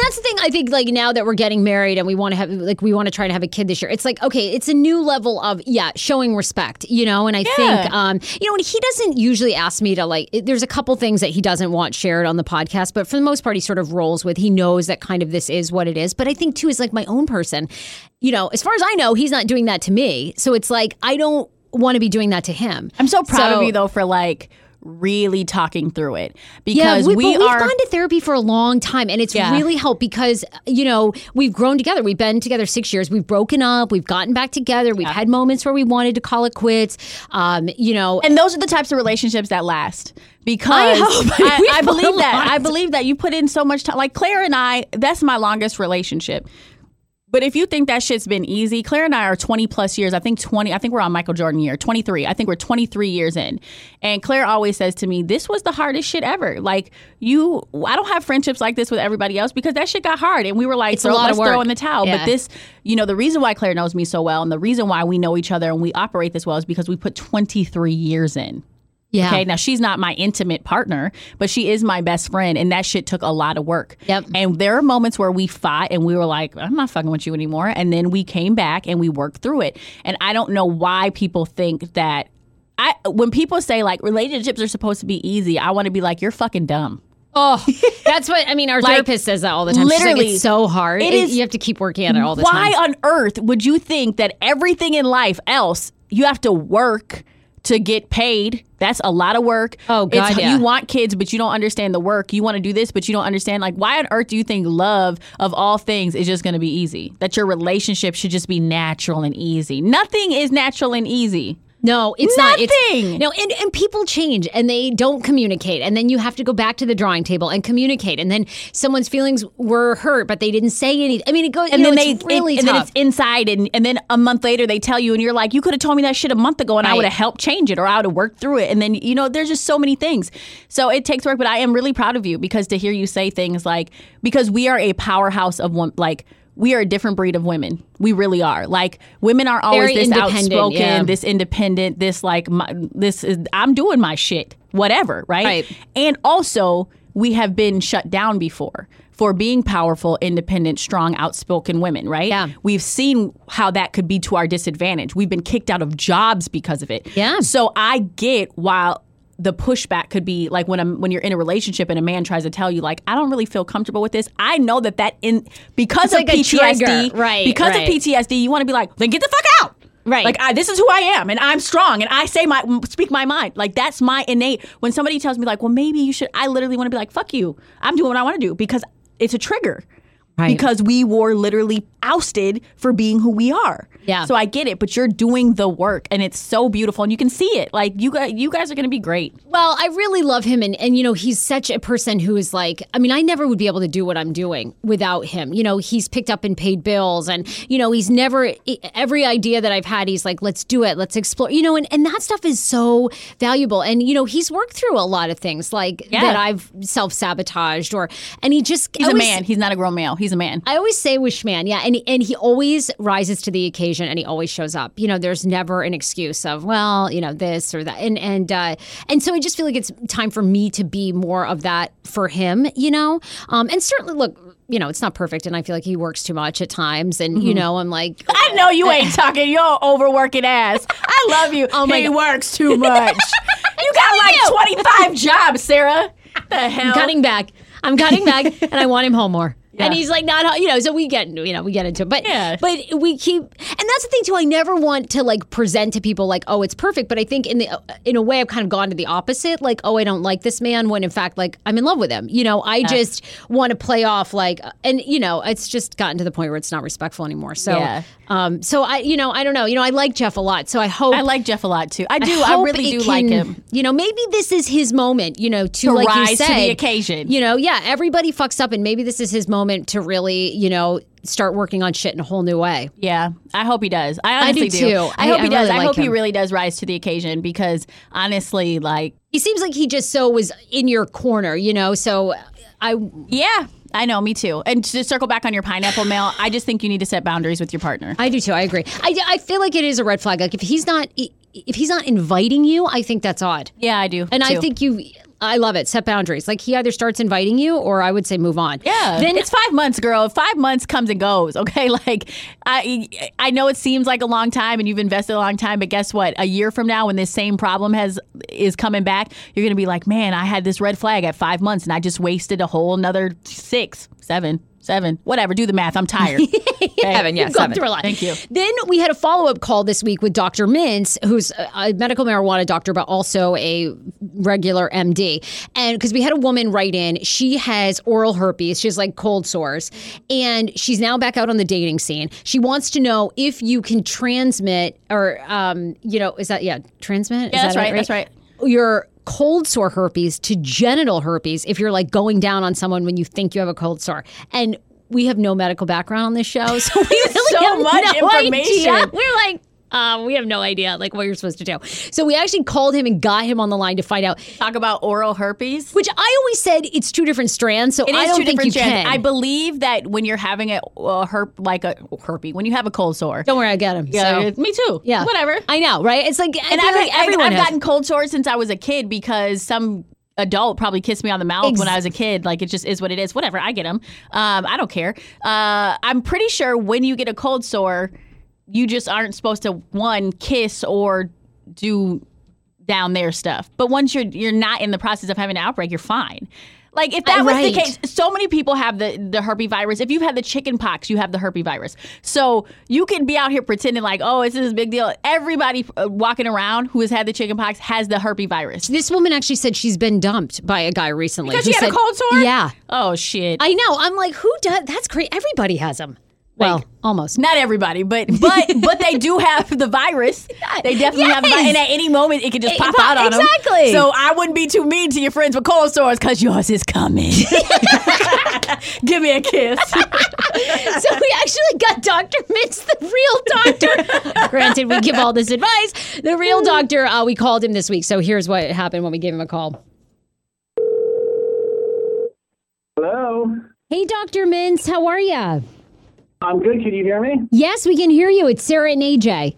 that's the thing. I think like now that we're getting married and we want to have like we want to try to have a kid this year. It's like okay, it's a new level of yeah, showing respect. You know, and I think um you know, and he doesn't usually ask me to like. it- There's a couple things that he doesn't want shared on the podcast, but for the most part, he sort of rolls with. He knows that kind of this is what it is. But I think too is like my own person. You know, as far as I know, he's not doing that to me. So it's like I don't want to be doing that to him. I'm so proud So- of you though for like really talking through it Yeah, because we, we, we've are gone to therapy for a long time, and it's Yeah. really helped because you know we've grown together. We've been together six years. We've broken up. We've gotten back together. We've had moments where we wanted to call it quits. Um, you know, and those are the types of relationships that last because hope. [laughs] I, I believe that. I believe that you put in so much time like Claire and I that's my longest relationship But if you think that shit's been easy, Claire and I are 20 plus years. I think 20, I think we're on Michael Jordan year, 23. I think we're 23 years in. And Claire always says to me, this was the hardest shit ever. Like, you, I don't have friendships like this with everybody else because that shit got hard. And we were like, It's a lot of let's throw work. in the towel. Yeah. But this, you know, the reason why Claire knows me so well and the reason why we know each other and we operate this well is because we put 23 years in. Yeah. Okay. Now she's not my intimate partner, but she is my best friend, and that shit took a lot of work. Yep. And there are moments where we fought and we were like, I'm not fucking with you anymore. And then we came back and we worked through it. And I don't know why people think that I when people say like relationships are supposed to be easy, I want to be like, you're fucking dumb. Oh, that's what I mean. Our [laughs] Like, therapist says that all the time. She's like, literally, it's so hard. it It- is- You have to keep working at it all the Why time. Why on earth would you think that everything in life else you have to work to get paid? That's a lot of work. Oh, God, It's- yeah. You want kids, but you don't understand the work. You want to do this, but you don't understand. Like, why on earth do you think love of all things is just going to be easy? That your relationship should just be natural and easy. Nothing is natural and easy. No, it's not. It's, Nothing. no, and, and people change and they don't communicate. And then you have to go back to the drawing table and communicate. And then someone's feelings were hurt, but they didn't say anything. I mean, it goes, And you know, then they it's really and, and then it's inside, and, and then a month later they tell you, and you're like, you could have told me that shit a month ago, and I would have helped change it, or I would have worked through it. And then you know, there's just so many things. So it takes work, but I am really proud of you because to hear you say things like, because we are a powerhouse of one, like. We are a different breed of women. We really are. Like women are always Very this outspoken, yeah. this independent, this like my, this is I'm doing my shit, whatever, right? Right. And also, we have been shut down before for being powerful, independent, strong, outspoken women, right? Yeah. We've seen how that could be to our disadvantage. We've been kicked out of jobs because of it. Yeah. So I get while the pushback could be like when a, when you're in a relationship and a man tries to tell you like I don't really feel comfortable with this. I know that that in because It's of like PTSD. Right, Because right. of PTSD, you want to be like, then get the fuck out. Right. Like I, this is who I am, and I'm strong, and I say my speak my mind. Like that's my innate. When somebody tells me like, well, maybe you should, I literally want to be like, fuck you. I'm doing what I want to do because it's a trigger. Right. Because we were literally ousted for being who we are. Yeah. So I get it, but you're doing the work, and it's so beautiful, and you can see it. Like you guys, you guys are going to be great. Well, I really love him, and and you know he's such a person who is like, I mean, I never would be able to do what I'm doing without him. You know, he's picked up and paid bills, and you know he's never every idea that I've had, he's like, let's do it, let's explore. You know, and and that stuff is so valuable, and you know he's worked through a lot of things like Yeah. that I've self sabotaged, or and he just He's a man. He's not a grown male. He's a man. I always say wish man, yeah, and and he always rises to the occasion, and he always shows up. You know, there's never an excuse of well, you know, this or that, and and uh, and so I just feel like it's time for me to be more of that for him. You know, um, and certainly look, you know, it's not perfect, and I feel like he works too much at times, and you know, I'm like, I know you ain't [laughs] talking your overworking ass. I love you. [laughs] Oh my he God. works too [laughs] much. you got like 25 jobs, Sarah. The hell? I'm cutting back. I'm cutting back, and I want him home more. And he's like, not, you know, so we get, you know, we get into it. But, Yeah. but we keep, and that's the thing too. I never want to like present to people like, oh, it's perfect. But I think in the, in a way, I've kind of gone to the opposite. Like, oh, I don't like this man. When in fact, like, I'm in love with him. You know, I just want to play off like, and you know, it's just gotten to the point where it's not respectful anymore. So, Yeah. um, so I, you know, I don't know. You know, I like Jeff a lot. So I hope. I like Jeff a lot too. I do. I, hope really do like him. You know, maybe this is his moment. You know, to, To like you rise to the occasion. You know, yeah, everybody fucks up, and maybe this is his moment to really, you know, start working on shit in a whole new way. Yeah, I hope he does. I I do honestly too. I, I- hope I he does. really I like hope he really does rise to the occasion because honestly, like, He seems like he just so was in your corner, you know. So I, yeah, I know, me too. And to circle back on your pineapple mail, I just think you need to set boundaries with your partner. I do too. I agree. I, I feel like it is a red flag. Like if he's not, if he's not inviting you, I think that's odd. yeah, I do. And I think you, I love it. Set boundaries. Like he either starts inviting you, or I would say move on. Yeah, Then it's five months, girl. Five months comes and goes. Okay, [laughs] like I, I know it seems like a long time, and you've invested a long time, but guess what? A year from now, when this same problem has is coming back, you're gonna be like, man, I had this red flag at five months, and I just wasted a whole another six, seven, seven, whatever. Do the math. I'm tired. [laughs] Okay? Seven, yeah, We've gone seven. through a lot. Thank you. Then we had a follow up call this week with Dr. Mintz, who's a a medical marijuana doctor, but also a regular MD. And because we had a woman write in, she has oral herpes, she has like cold sores, and she's now back out on the dating scene. She wants to know if you can transmit, or, um, you know, is that, yeah, transmit? Yeah, Is that's that right, that's right. Your cold sore herpes to genital herpes if you're like going down on someone when you think you have a cold sore. And we have no medical background on this show, [laughs] so we really So have much no information. idea. We're like. Uh, we have no idea like what you're supposed to do. So we actually called him and got him on the line to find out. Talk about oral herpes. Which I always said it's two different strands, so It I is don't think you strands. can. I believe that when you're having a, a herp, like a herpes, when you have a cold sore. don't worry, I get him. Yeah, so. me too. Yeah, whatever. I know, right? It's like, and I I've, like I've- everyone I've gotten cold sores since I was a kid because some adult probably kissed me on the mouth Ex- when I was a kid. Like it just is what it is. Whatever, I get them. Um, I don't care. Uh, I'm pretty sure when you get a cold sore, you just aren't supposed to one kiss or do down there stuff. But once you're you're not in the process of having an outbreak, you're fine. Like if that Uh, was right. the case, so many people have the the herpes virus. If you've had the chicken pox, you have the herpes virus. So you can be out here pretending like, oh, this is a big deal. Everybody uh, walking around who has had the chicken pox has the herpes virus. This woman actually said she's been dumped by a guy recently. Because she had a cold sore? Yeah. Oh shit. I know. I'm like, who does? That's great. Everybody has them. Well, almost. Not everybody, but but [laughs] but they do have the virus. They definitely have, the vi- and at any moment it could just It- pop pop- out on them. exactly. So I wouldn't be too mean to your friends with cold sores because yours is coming. [laughs] Give me a kiss. [laughs] so we actually got Dr. Mintz, the real doctor. Granted, we give all this advice. The real doctor, uh, we called him this week. So here's what happened when we gave him a call. Hello. Hey, Dr. Mintz, how are you? I'm good. Can you hear me? Yes, we can hear you. It's Sarah and AJ.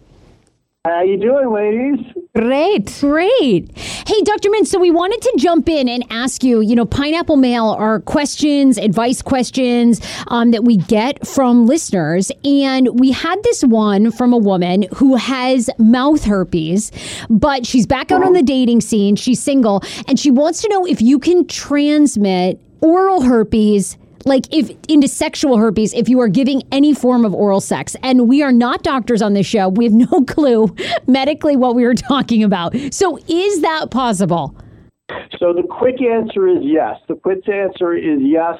How are you doing, ladies? Great. Great. Hey, Dr. Mintz, so we wanted to jump in and ask you, you know, Pineapple Mail are questions, advice questions um, that we get from listeners. And we had this one from a woman who has mouth herpes, but she's back out on the dating scene. She's single, and she wants to know if you can transmit oral herpes like if into sexual herpes if you are giving any form of oral sex and we are not doctors on this show we have [laughs] no clue medically what we were talking about so is that possible So the quick answer is yes. The quick answer is yes.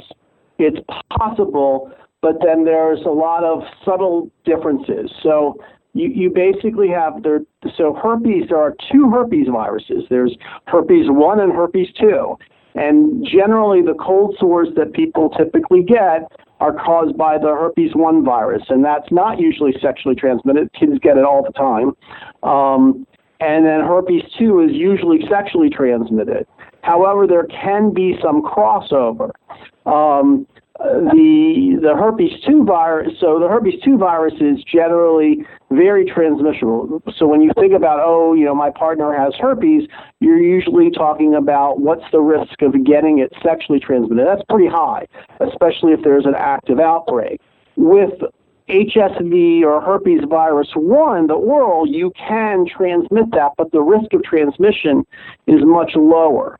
It's possible, but then there's a lot of subtle differences. So you, you basically have there. So herpes, there are two herpes viruses. There's herpes one and herpes two, and generally the cold sores that people typically get are caused by the herpes one virus, and that's not usually sexually transmitted. Kids get it all the time. Um, and then herpes 2 is usually sexually transmitted. However, there can be some crossover. Um, the the herpes 2 virus, so the herpes 2 virus is generally very transmissible. So when you think about, oh, you know, my partner has herpes, you're usually talking about what's the risk of getting it sexually transmitted. That's pretty high, especially if there's an active outbreak. With HSV or herpes virus 1, the oral, you can transmit that, but the risk of transmission is much lower.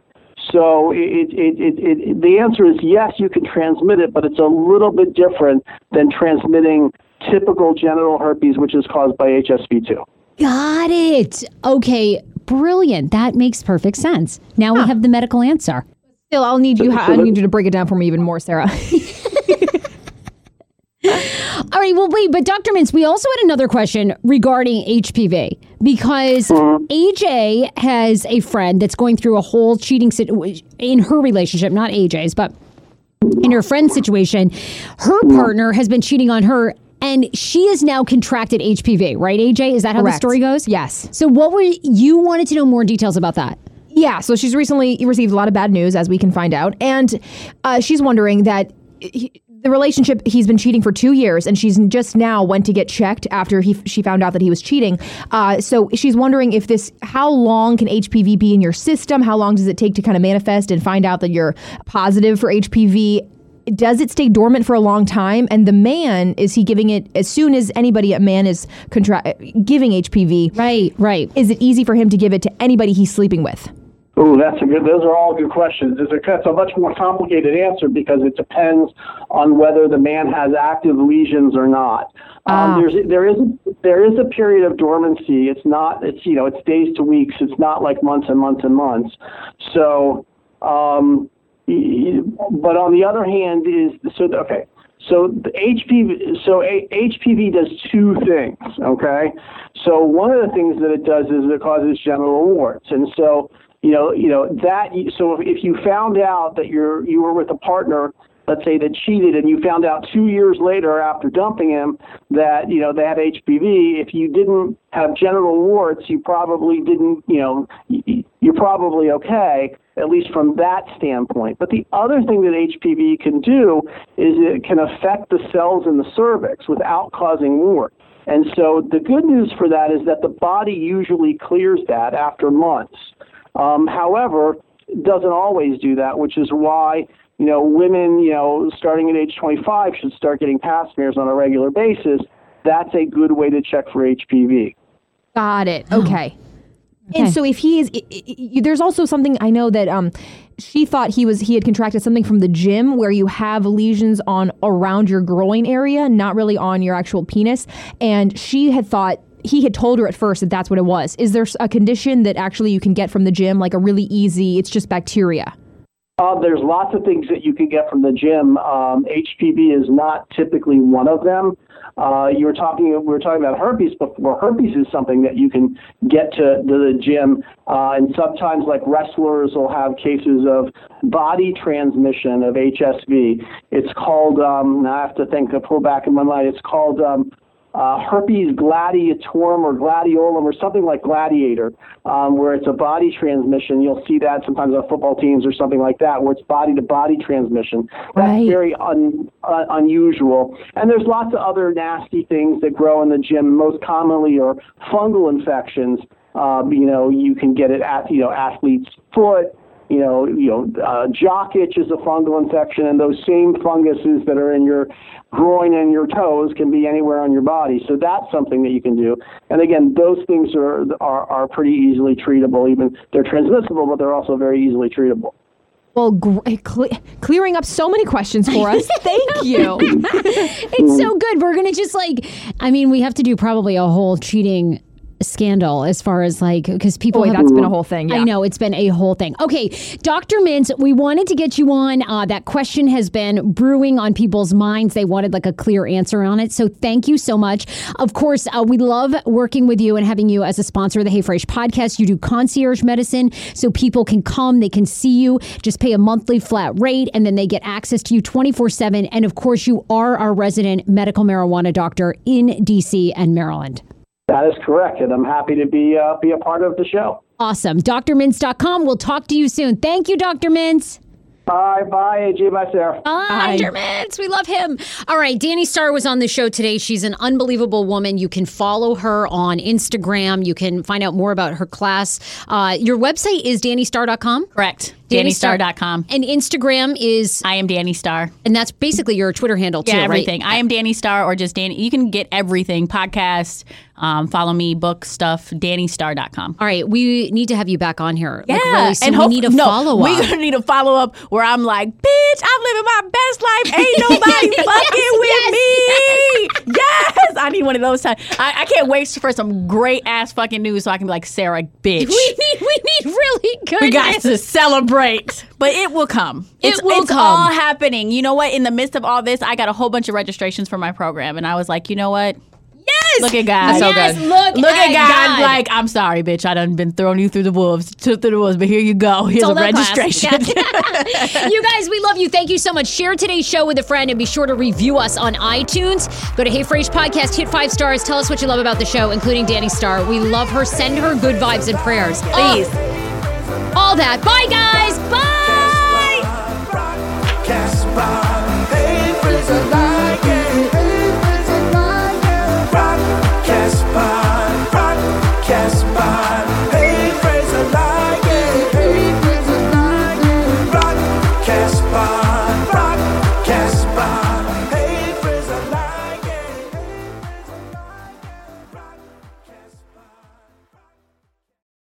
So it, it, it, it, the answer is yes, you can transmit it, but it's a little bit different than transmitting typical genital herpes, which is caused by HSV2. got it okay brilliant that makes perfect sense now we have the medical answer Still, I'll need you. I need you to break it down for me even more, Sarah. [laughs] All right, well, wait, but Dr. Mintz, we also had another question regarding HPV because AJ has a friend that's going through a whole cheating situation in her relationship, not AJ's, but in her friend's situation. Her partner has been cheating on her. And she has now contracted HPV, right, AJ? Is that how the story goes? Yes. So, what were you wanted to know more details about that? Yeah, so she's recently received a lot of bad news, as we can find out, and uh, she's wondering that he, the relationship he's been cheating for two years, and she's just now went to get checked after he she found out that he was cheating. Uh, so she's wondering if this, how long can HPV be in your system? How long does it take to kind of manifest and find out that you're positive for HPV? Does it stay dormant for a long time? And the man is he giving it as soon as anybody, a man is contra- giving HPV? Right, right. Is it easy for him to give it to anybody he's sleeping with? Oh, that's a good. Those are all good questions. It's a, that's a much more complicated answer because it depends on whether the man has active lesions or not. Ah. Um, there's there is there is a period of dormancy. It's not. It's you know it's days to weeks. It's not like months and months and months. So, um, but on the other hand, is so okay. So the HPV, so a, HPV does two things. Okay, so one of the things that it does is it causes genital warts, and so you know, you know that. So if you found out that you're you were with a partner, let's say that cheated, and you found out two years later after dumping him that you know they had HPV. If you didn't have genital warts, you probably didn't. You know, you're probably okay at least from that standpoint. But the other thing that HPV can do is it can affect the cells in the cervix without causing warts. And so the good news for that is that the body usually clears that after months. Um, however, it doesn't always do that, which is why you know women, you know, starting at age 25 should start getting pap smears on a regular basis. That's a good way to check for HPV. Got it. Okay. And so if he is, i- i- i- there's also something I know that um, she thought he was he had contracted something from the gym where you have lesions on around your groin area, not really on your actual penis. And she had thought he had told her at first that that's what it was. Is there a condition that actually you can get from the gym, like a really easy? It's just bacteria. Uh, there's lots of things that you can get from the gym. Um, HPV is not typically one of them. Uh, you were talking, we were talking about herpes before. Herpes is something that you can get to, to the gym, uh, and sometimes, like wrestlers, will have cases of body transmission of HSV. It's called. Um, I have to think. To pull back in my mind. It's called. Um, uh, herpes gladiatorum or gladiolum or something like gladiator, um, where it's a body transmission. You'll see that sometimes on football teams or something like that, where it's body to body transmission. That's Right. very un, uh, unusual. And there's lots of other nasty things that grow in the gym. Most commonly are fungal infections. Um, you know, you can get it at you know athlete's foot. You know, you know, uh, jock itch is a fungal infection, and those same funguses that are in your groin and your toes can be anywhere on your body. So that's something that you can do. And again, those things are are, are pretty easily treatable. Even they're transmissible, but they're also very easily treatable. Well, gr- cle- clearing up so many questions for us. [laughs] Thank you. [laughs] It's so good. We're gonna just like, I mean, we have to do probably a whole cheating scandal as far as like because people Boy, have that's been a whole thing. Yeah. I know it's been a whole thing. Okay, Dr. Mintz, we wanted to get you on. Uh, that question has been brewing on people's minds. They wanted like a clear answer on it. So thank you so much. Of course, uh, we love working with you and having you as a sponsor of the Hey Frase podcast. You do concierge medicine, so people can come, they can see you, just pay a monthly flat rate, and then they get access to you 24 7. And of course, you are our resident medical marijuana doctor in DC and Maryland. That is correct, and I'm happy to be uh, be a part of the show. Awesome. DrMintz.com. We'll talk to you soon. Thank you, Dr. Mintz. Bye, bye, AJ, bye, Sarah. Bye, Dr. Mintz. We love him. All right. Danni Starr was on the show today. She's an unbelievable woman. You can follow her on Instagram. You can find out more about her class. Uh, your website is DanniStarr.com. Correct. Danni Starr- DanniStarr.com. And Instagram is, I am Danni Starr. and that's basically your Twitter handle too, Yeah, right? everything. I am Danni Starr or just Danni. You can get everything podcast, um, follow me, book stuff, DanniStarr.com. All right. We need to have you back on here. Yeah, Like, really and we hope- need a no, follow up. We're gonna need a follow up where I'm like, bitch, I'm living my best life. Ain't [laughs] nobody fucking with me. Yes, I need one of those times. I, I can't wait for some great ass fucking news so I can be like, Sarah, bitch. [laughs] we need, we need really good. We got to celebrate, but it will come. It it's, will it's come. all happening. You know what? In the midst of all this, I got a whole bunch of registrations for my program, and I was like, you know what? Yes. Look at God. Yes, So look, Look at God, God. Like, I'm sorry, bitch. I done been throwing you through the wolves, through the wolves, but here you go. Here's a Sold out class. registration. [laughs] you guys, we love you. Thank you so much. Share today's show with a friend and be sure to review us on iTunes. Go to Hey Frase Podcast, hit five stars. Tell us what you love about the show, including Danni Starr. We love her. Send her good vibes and prayers. Please. All that. Bye, guys. Bye. Casper.